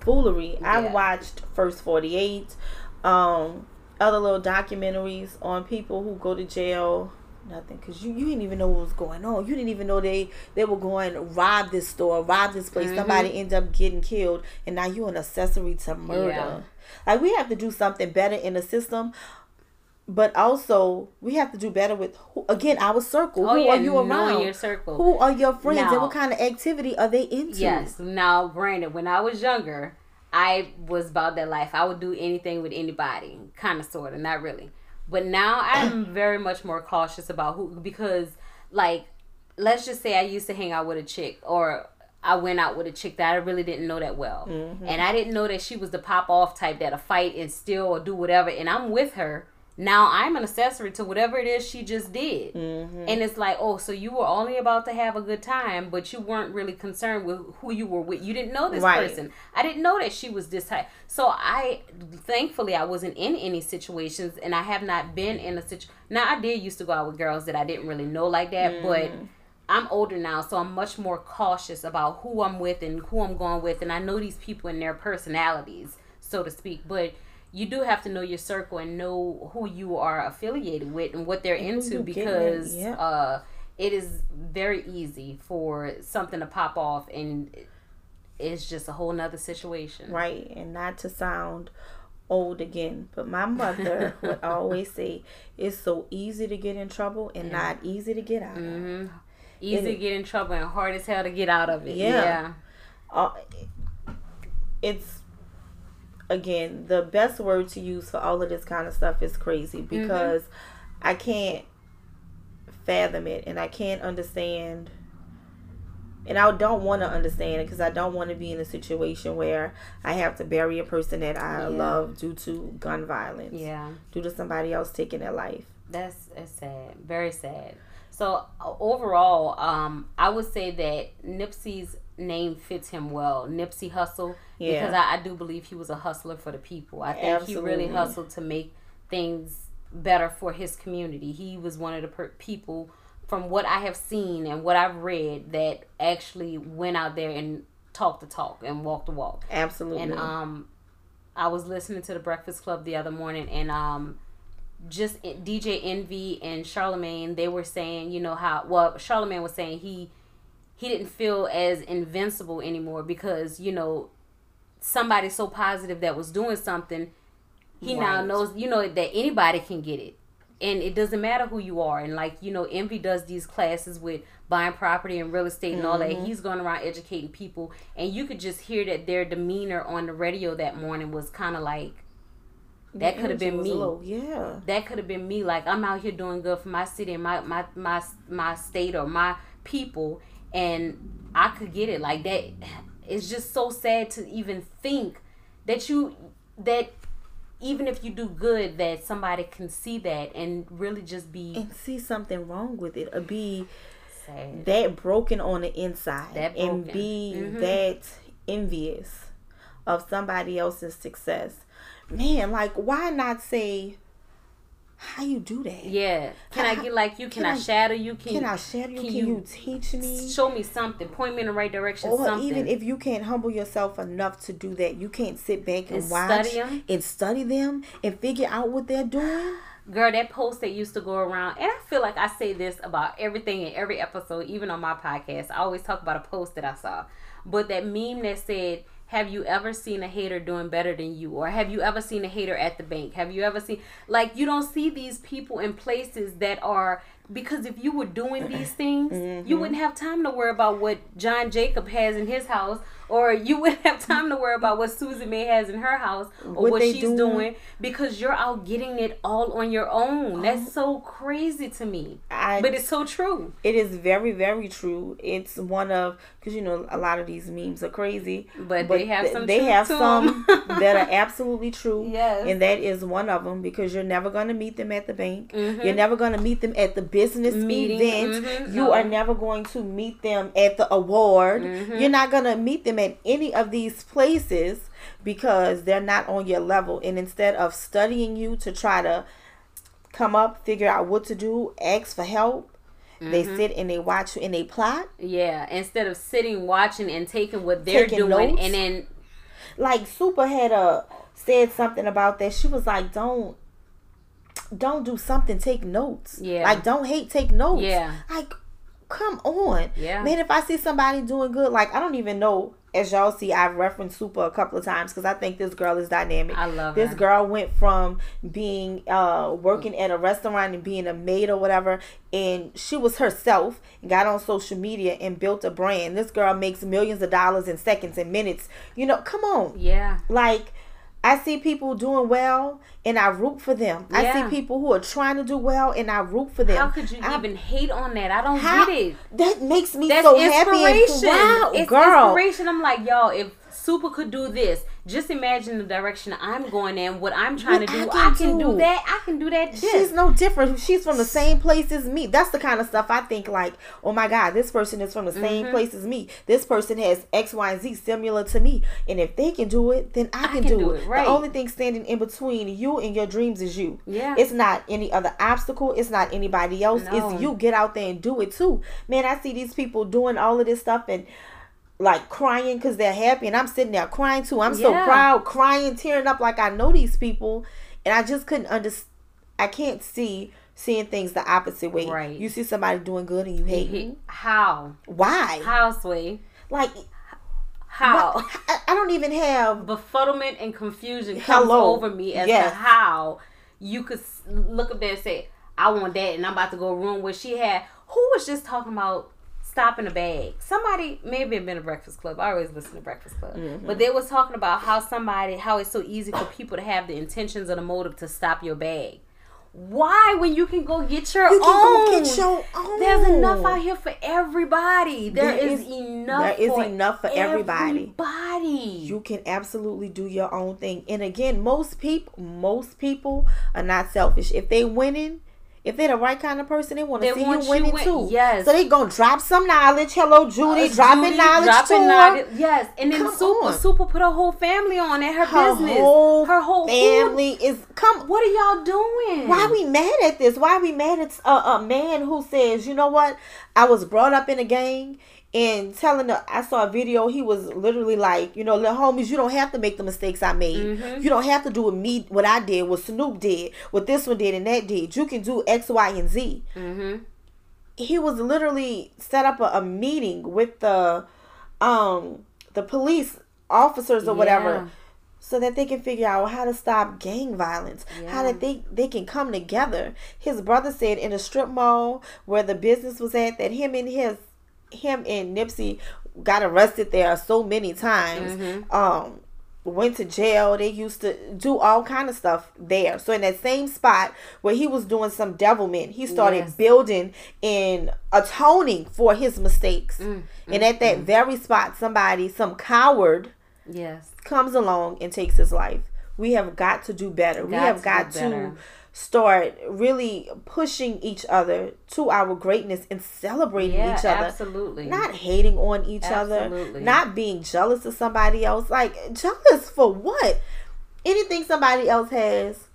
foolery. Yeah. I watched First Forty Eight, um, other little documentaries on people who go to jail. Nothing, cause you, you didn't even know what was going on. You didn't even know they they were going to rob this store, rob this place. Mhm. Somebody end up getting killed, and now you're an accessory to murder. Yeah. Like we have to do something better in the system, but also we have to do better with who, again our circle. oh who yeah, are you around? your circle. Who are your friends, and what kind of activity are they into? Yes. Now, granted, when I was younger, I was about that life. I would do anything with anybody, kind of, sort of, not really. But now I'm very much more cautious about who because, like, let's just say I used to hang out with a chick or. I went out with a chick that I really didn't know that well. Mm-hmm. And I didn't know that she was the pop off type that'll fight and steal or do whatever. And I'm with her. Now I'm an accessory to whatever it is she just did. Mm-hmm. And it's like, oh, so you were only about to have a good time, but you weren't really concerned with who you were with. You didn't know this Right. person. I didn't know that she was this type. So I, thankfully, I wasn't in any situations, and I have not been in a situation. Now I did used to go out with girls that I didn't really know like that, mm. but. I'm older now, so I'm much more cautious about who I'm with and who I'm going with, and I know these people and their personalities, so to speak. But you do have to know your circle and know who you are affiliated with and what they're who into because in, yeah. uh, it is very easy for something to pop off and it's just a whole nother situation. right and not to sound old again but my mother would always say it's so easy to get in trouble and Yeah. not easy to get out of hmm Easy It- to get in trouble and hard as hell to get out of it. Yeah. yeah. uh, it's again the best word to use for all of this kind of stuff is crazy Mm-hmm. because i can't fathom it and i can't understand and i don't want to understand it because i don't want to be in a situation where i have to bury a person that i Yeah. love due to gun violence Yeah. due to somebody else taking their life That's, that's sad. Very sad. So overall, um, I would say that Nipsey's name fits him well. Nipsey Hussle. Yeah. Because I, I do believe he was a hustler for the people. I think he really hustled to make things better for his community. He was one of the per- people from what I have seen and what I've read that actually went out there and talked the talk and walked the walk. Absolutely. And um I was listening to the Breakfast Club the other morning and um just DJ Envy and Charlemagne they were saying, you know how well Charlemagne was saying he he didn't feel as invincible anymore because, you know, somebody so positive that was doing something he right. now knows you know that anybody can get it. And it doesn't matter who you are. And like you know envy does these classes with buying property and real estate and mm-hmm. all that. Mm-hmm. he's going around educating people. And you could just hear that their demeanor on the radio that morning was kind of like that could have been me. little, yeah. That could have been me. Like i'm out here doing good for my city and my my my, my state or my people. And i could get it. Like that it's just so sad to even think that you that even if you do good that somebody can see that and really just be and see something wrong with it or be Sad. that broken on the inside and be mm-hmm. that envious of somebody else's success man like why not say how you do that? Yeah. Can how, I get like you? Can, can I, I, shadow you? Can, can I shadow you? Can, can you, you, teach me? Show me something. Point me in the right direction. Or something. even if you can't humble yourself enough to do that, you can't sit back and, and watch study and study them and figure out what they're doing. Girl, that post that used to go around, and I feel like I say this about everything in every episode, even on my podcast. I always talk about a post that I saw, but that meme that said have you ever seen a hater doing better than you or have you ever seen a hater at the bank have you ever seen like you don't see these people in places that are because if you were doing these things mm-hmm. you wouldn't have time to worry about what john jacob has in his house or you wouldn't have time to worry about what Susie May has in her house or what, what she's doing? doing? because you're out getting it all on your own. That's so crazy to me. I, but it's so true. It is very, very true. It's one of because you know a lot of these memes are crazy, but, but they have some. They have some that are absolutely true. Yes, and that is one of them because you're never going to meet them at the bank. Mm-hmm. You're never going to meet them at the business Meeting. event. Mm-hmm. You no. are never going to meet them at the award. Mm-hmm. You're not going to meet them them at any of these places because they're not on your level. And instead of studying you to try to come up, figure out what to do, ask for help, Mm-hmm. They sit and they watch you and they plot. Yeah, instead of sitting, watching, and taking what they're taking doing, notes. and then like Supa had uh, said something about that. She was like, "Don't, don't do something. Take notes. Yeah, like don't hate. Take notes. Yeah, like come on. Yeah. Man, if I see somebody doing good, like I don't even know. As y'all see, I've referenced Supa a couple of times because I think this girl is dynamic. I love this her. girl went from being uh working at a restaurant and being a maid or whatever, and she was herself. Got on social media and built a brand. This girl makes millions of dollars in seconds and minutes. You know, come on. Yeah. Like I see people doing well and I root for them. Yeah. I see people who are trying to do well and I root for them. How could you I, even hate on that? I don't how, get it. That makes me That's so happy and proud, it's girl. inspiration. I'm like, y'all, if Supa could do this. Just imagine the direction I'm going in. What I'm trying what to do, I can, I can do. do. that. I can do that. She's no different. She's from the same place as me. That's the kind of stuff I think. Like, oh my God, this person is from the same mm-hmm. place as me. This person has X, Y, and Z similar to me. And if they can do it, then I can, I can do, do, it. it right. The only thing standing in between you and your dreams is you. Yeah. It's not any other obstacle. It's not anybody else. No. It's you. Get out there and do it too. Man, I see these people doing all of this stuff and like crying because they're happy and i'm sitting there crying too. I'm yeah. so proud crying tearing up like i know these people and i just couldn't understand i can't see seeing things the opposite way. Right. You see somebody doing good and you hate. Me how? Why? How sway? Like how? I, I, don't even have befuddlement and confusion comes Hello. over me as yes. to how you could look up there and say i want that and i'm about to go ruin what she had who was just talking about stop in a bag. Somebody maybe been a Breakfast Club. I always listen to Breakfast Club, mm-hmm. but they was talking about how somebody how it's so easy for people to have the intentions or the motive to stop your bag. Why when you can go get your you own? Get your own. There's enough out here for everybody. there, there is, is, enough. There is enough for everybody. Everybody. You can absolutely do your own thing. And again, most people, most people are not selfish. If they winning, if they're the right kind of person, they want to see want you you winning win- too. yes. So they gonna drop some knowledge. Hello, Judy, Uh, dropping Judy knowledge dropping to her. knowledge- Yes, and then Come Supa on. Supa put her whole family on at her, Her business. whole her whole family is come. What are y'all doing? Why we mad at this? Why we mad at a, a man who says, you know what? I was brought up in a gang and telling the I saw a video. He was literally like, you know, little homies, you don't have to make the mistakes I made. Mhm. You don't have to do what me, what I did, what Snoop did, what this one did, and that did. You can do X, Y, and Z. Mm-hmm. He was literally set up a, a meeting with the, um, the police officers or whatever so that they can figure out how to stop gang violence how Yeah. that they they can come together his brother said in a strip mall where the business was at that him and his him and nipsey got arrested there so many times Mhm. um went to jail they used to do all kind of stuff there so in that same spot where he was doing some devilment he started Yes. building and atoning for his mistakes Mm, and at that very spot somebody some coward Yes. comes along and takes his life. We have got to do better. we have got to. Start really pushing each other to our greatness and celebrating Yeah, each other. absolutely. Not hating on each Absolutely. other, not being jealous of somebody else. Like, jealous for what? Anything somebody else has,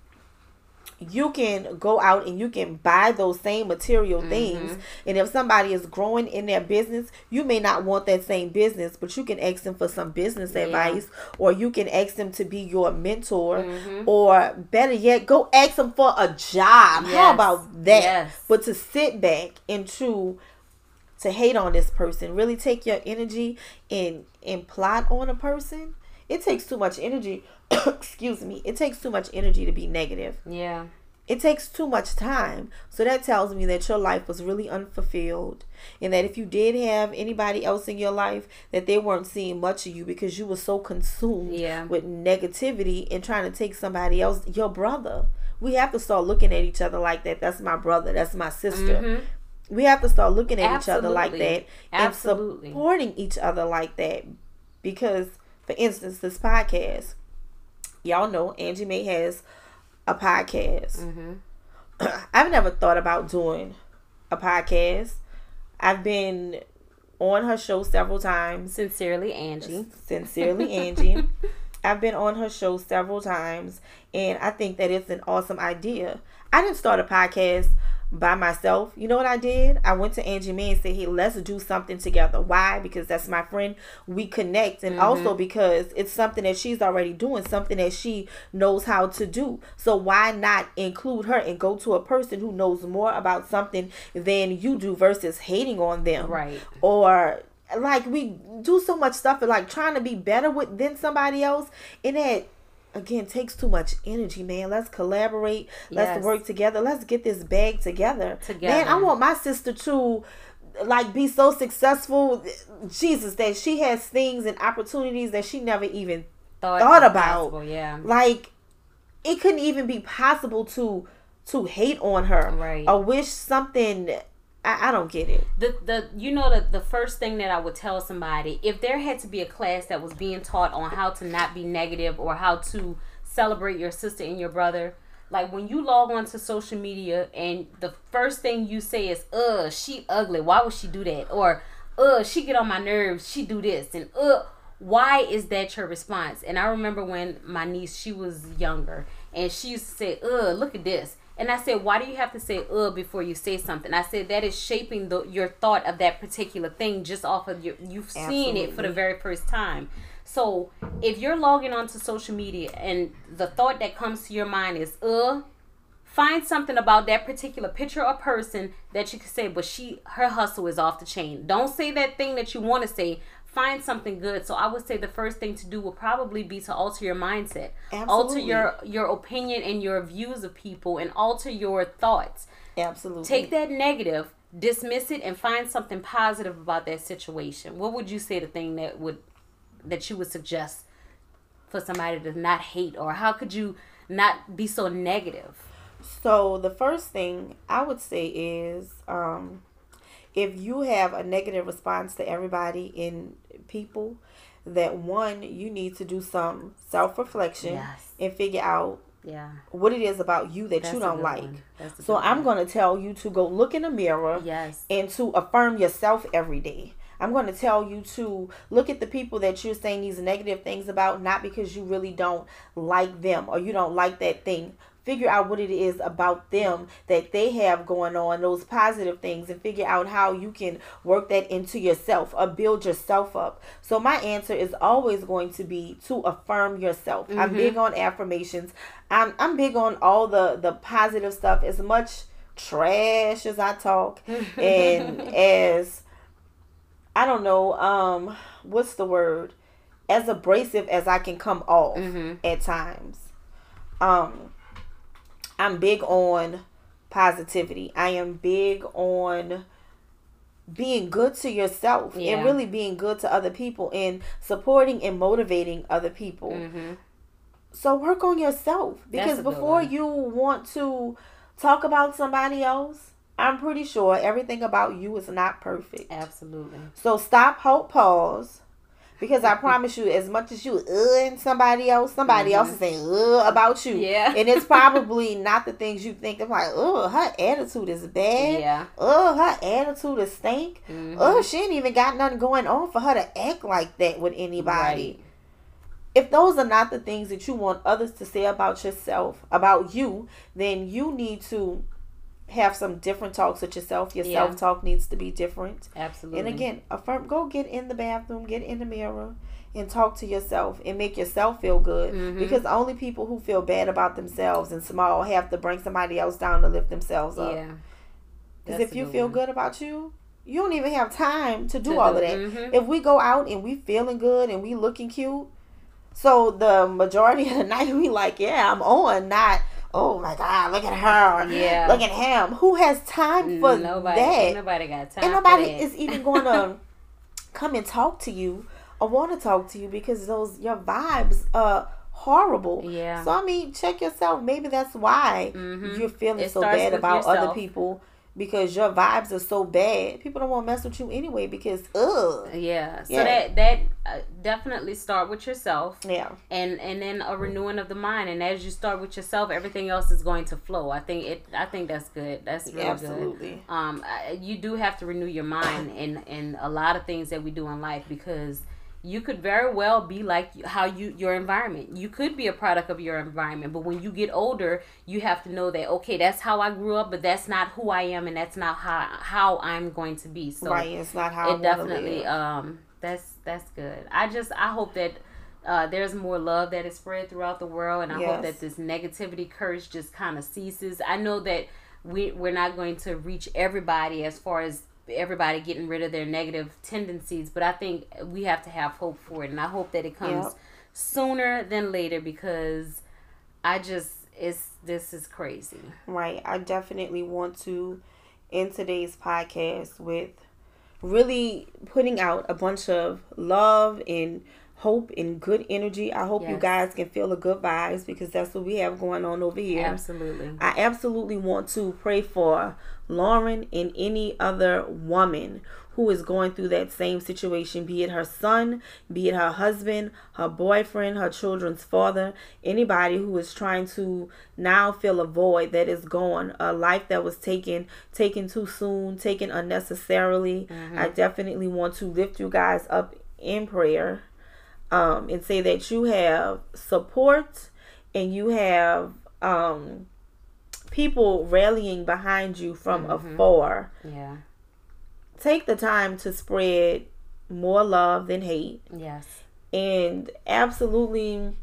you can go out and you can buy those same material Mm-hmm. things. And if somebody is growing in their business, you may not want that same business, but you can ask them for some business Yeah. advice, or you can ask them to be your mentor, Mhm. or better yet, go ask them for a job. How about that? Yes. But to sit back and to to hate on this person, really take your energy and and plot on a person, it takes too much energy. Excuse me. It takes too much energy to be negative. Yeah. It takes too much time. So that tells me that your life was really unfulfilled. And that if you did have anybody else in your life, that they weren't seeing much of you because you were so consumed Yeah. with negativity and trying to take somebody else, your brother. We have to start looking at each other like that. That's my brother. That's my sister. Mhm. We have to start looking at each other like Absolutely. that and Absolutely. supporting each other like that. Because, for instance, this podcast, y'all know Angie May has a podcast. Mhm. I've never thought about doing a podcast. I've been on her show several times. Sincerely, Angie. Sincerely, Angie. I've been on her show several times, and I think that it's an awesome idea. I didn't start a podcast by myself. You know what I did? I went to Angie May and said, "Hey, let's do something together." Why? Because that's my friend. We connect, and mm-hmm. also because it's something that she's already doing, something that she knows how to do. So why not include her and go to a person who knows more about something than you do versus hating on them, Right. or like we do so much stuff and like trying to be better with than somebody else and that again takes too much energy man let's collaborate let's Yes. work together let's get this bag together Together. man i want my sister to like be so successful jesus that she has things and opportunities that she never even Thought, Thought about. possible, Yeah. like it couldn't even be possible to to hate on her Right. or wish something i, I don't get it. The the you know the the first thing that I would tell somebody if there had to be a class that was being taught on how to not be negative or how to celebrate your sister and your brother like when you log on to social media and the first thing you say is uh she ugly. Why would she do that? Or uh she get on my nerves. She do this. And uh why is that your response? And I remember when my niece she was younger and she used to say uh look at this and I said, why do you have to say uh before you say something? I said that is shaping the your thought of that particular thing just off of your you've seen it for the very first time. So if you're logging onto social media and the thought that comes to your mind is uh find something about that particular picture or person that you can say, but she her hustle is off the chain. Don't say that thing that you want to say. Find something good. So I would say the first thing to do will probably be to alter your mindset, alter your your opinion and your views of people, and alter your thoughts. absolutely Take that negative, dismiss it, and find something positive about that situation. What would you say the thing that would that you would suggest for somebody to not hate, or how could you not be so negative? So the first thing I would say is um, if you have a negative response to everybody in people, that one you need to do some self reflection Yes. and figure out Yeah. What it is about you that That's you don't like. one. That's a So I'm going to tell you to go look in the mirror Yes. and to affirm yourself every day. I'm going to tell you to look at the people that you're saying these negative things about, not because you really don't like them or you don't like that thing. Figure out what it is about them that they have going on, those positive things, and figure out how you can work that into yourself or build yourself up. So, my answer is always going to be to affirm yourself. I'm big on affirmations. I'm, I'm big on all the, the positive stuff, as much trash as I talk and as I don't know, um, what's the word? As abrasive as I can come off Mhm. at times. Um, I'm big on positivity. I am big on being good to yourself Yeah. and really being good to other people and supporting and motivating other people. Mhm. So work on yourself because before you want to talk about somebody else, I'm pretty sure everything about you is not perfect. Absolutely. So stop, hope, pause. Because I promise you, as much as you in somebody else, somebody else is saying uh about you. Mm-hmm. Yeah. And it's probably not the things you think. They're like, oh, her attitude is bad. Yeah. Oh, her attitude is stink. Mhm. Oh, she ain't even got nothing going on for her to act like that with anybody Right. if those are not the things that you want others to say about yourself, about you, then you need to have some different talks with yourself. Your Yeah. self talk needs to be different. Absolutely. And again, affirm go get in the bathroom, get in the mirror and talk to yourself and make yourself feel good Mhm. because only people who feel bad about themselves and small have to bring somebody else down to lift themselves up. Yeah. Because if you feel one. good about you, you don't even have time to do To all do- of that. mhm. If we go out and we feeling good and we looking cute, so the majority of the night we like, yeah, I'm on, not oh my god, look at her, Yeah. look at him. Who has time for nobody, that? nobody got time. And nobody is even going to come and talk to you or want to talk to you because those your vibes are horrible. Yeah. So I mean, check yourself. Maybe that's why Mhm. you're feeling It so bad about other people because your vibes are so bad. People don't want to mess with you anyway because ugh. Yeah. So Yeah. that that uh, definitely start with yourself, Yeah. and and then a renewing of the mind. And as you start with yourself, everything else is going to flow. I think it. I think that's good. That's really good. Absolutely. um I- you do have to renew your mind in in a lot of things that we do in life because you could very well be like how you your environment. You could be a product of your environment but when you get older you have to know that okay that's how i grew up but that's not who i am and that's not how how i'm going to be. So right. It's not how it definitely um that's that's good. I just i hope that uh, there's more love that is spread throughout the world and i hope that this negativity curse just kind of ceases. I know that we, we're not going to reach everybody as far as everybody getting rid of their negative tendencies but i think we have to have hope for it and i hope that it comes Yep. sooner than later because i just it's this is crazy Right. I definitely want to end today's podcast with really putting out a bunch of love and hope and good energy. I hope you guys can feel the good vibes because that's what we have going on over here. absolutely I absolutely want to pray for Lauren and any other woman who is going through that same situation, be it her son, be it her husband, her boyfriend, her children's father, anybody who is trying to now fill a void that is gone, a life that was taken taken too soon, taken unnecessarily. I definitely want to lift you guys up in prayer um, and say that you have support and you have um, people rallying behind you from mm-hmm. afar. yeah Take the time to spread more love than hate. yes And absolutely,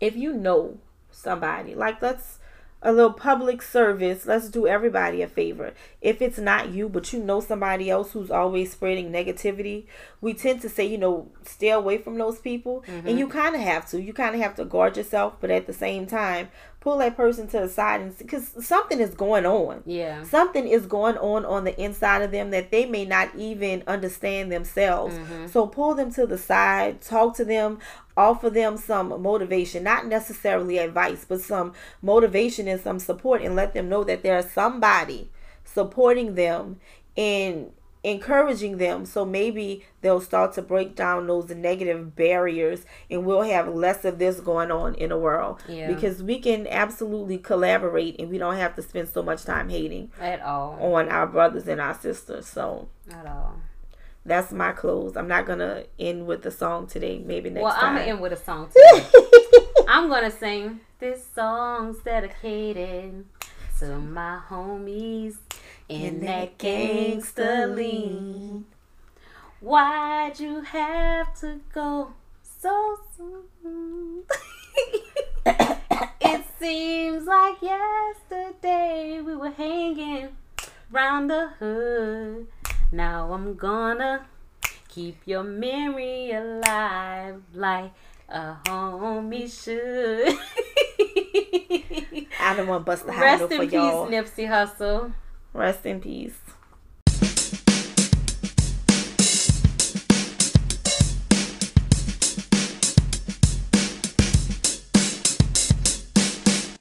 if you know somebody, like let's a little public service, let's do everybody a favor. If it's not you, but you know somebody else who's always spreading negativity, we tend to say, you know, stay away from those people. And mm-hmm. you kind of have to. You kind of have to guard yourself, but at the same time, pull that person to the side and because something is going on. Yeah. Something is going on on the inside of them that they may not even understand themselves. Mm-hmm. So pull them to the side talk to them offer them some motivation not necessarily advice but some motivation and some support and let them know that there's somebody supporting them and encouraging them so maybe they'll start to break down those negative barriers and we'll have less of this going on in the world Yeah. because we can absolutely collaborate and we don't have to spend so much time hating At all. on our brothers and our sisters so At all. that's my close i'm not gonna end with the song today maybe next time. Well, I'm gonna end with a song too. I'm gonna sing this song's dedicated to my homies in that gangsta lean. Why'd you have to go so soon? it seems like yesterday we were hanging round the hood. Now I'm gonna keep your memory alive like a homie should. i don't want to bust the Rest in peace, y'all Nipsey Hussle. Rest in peace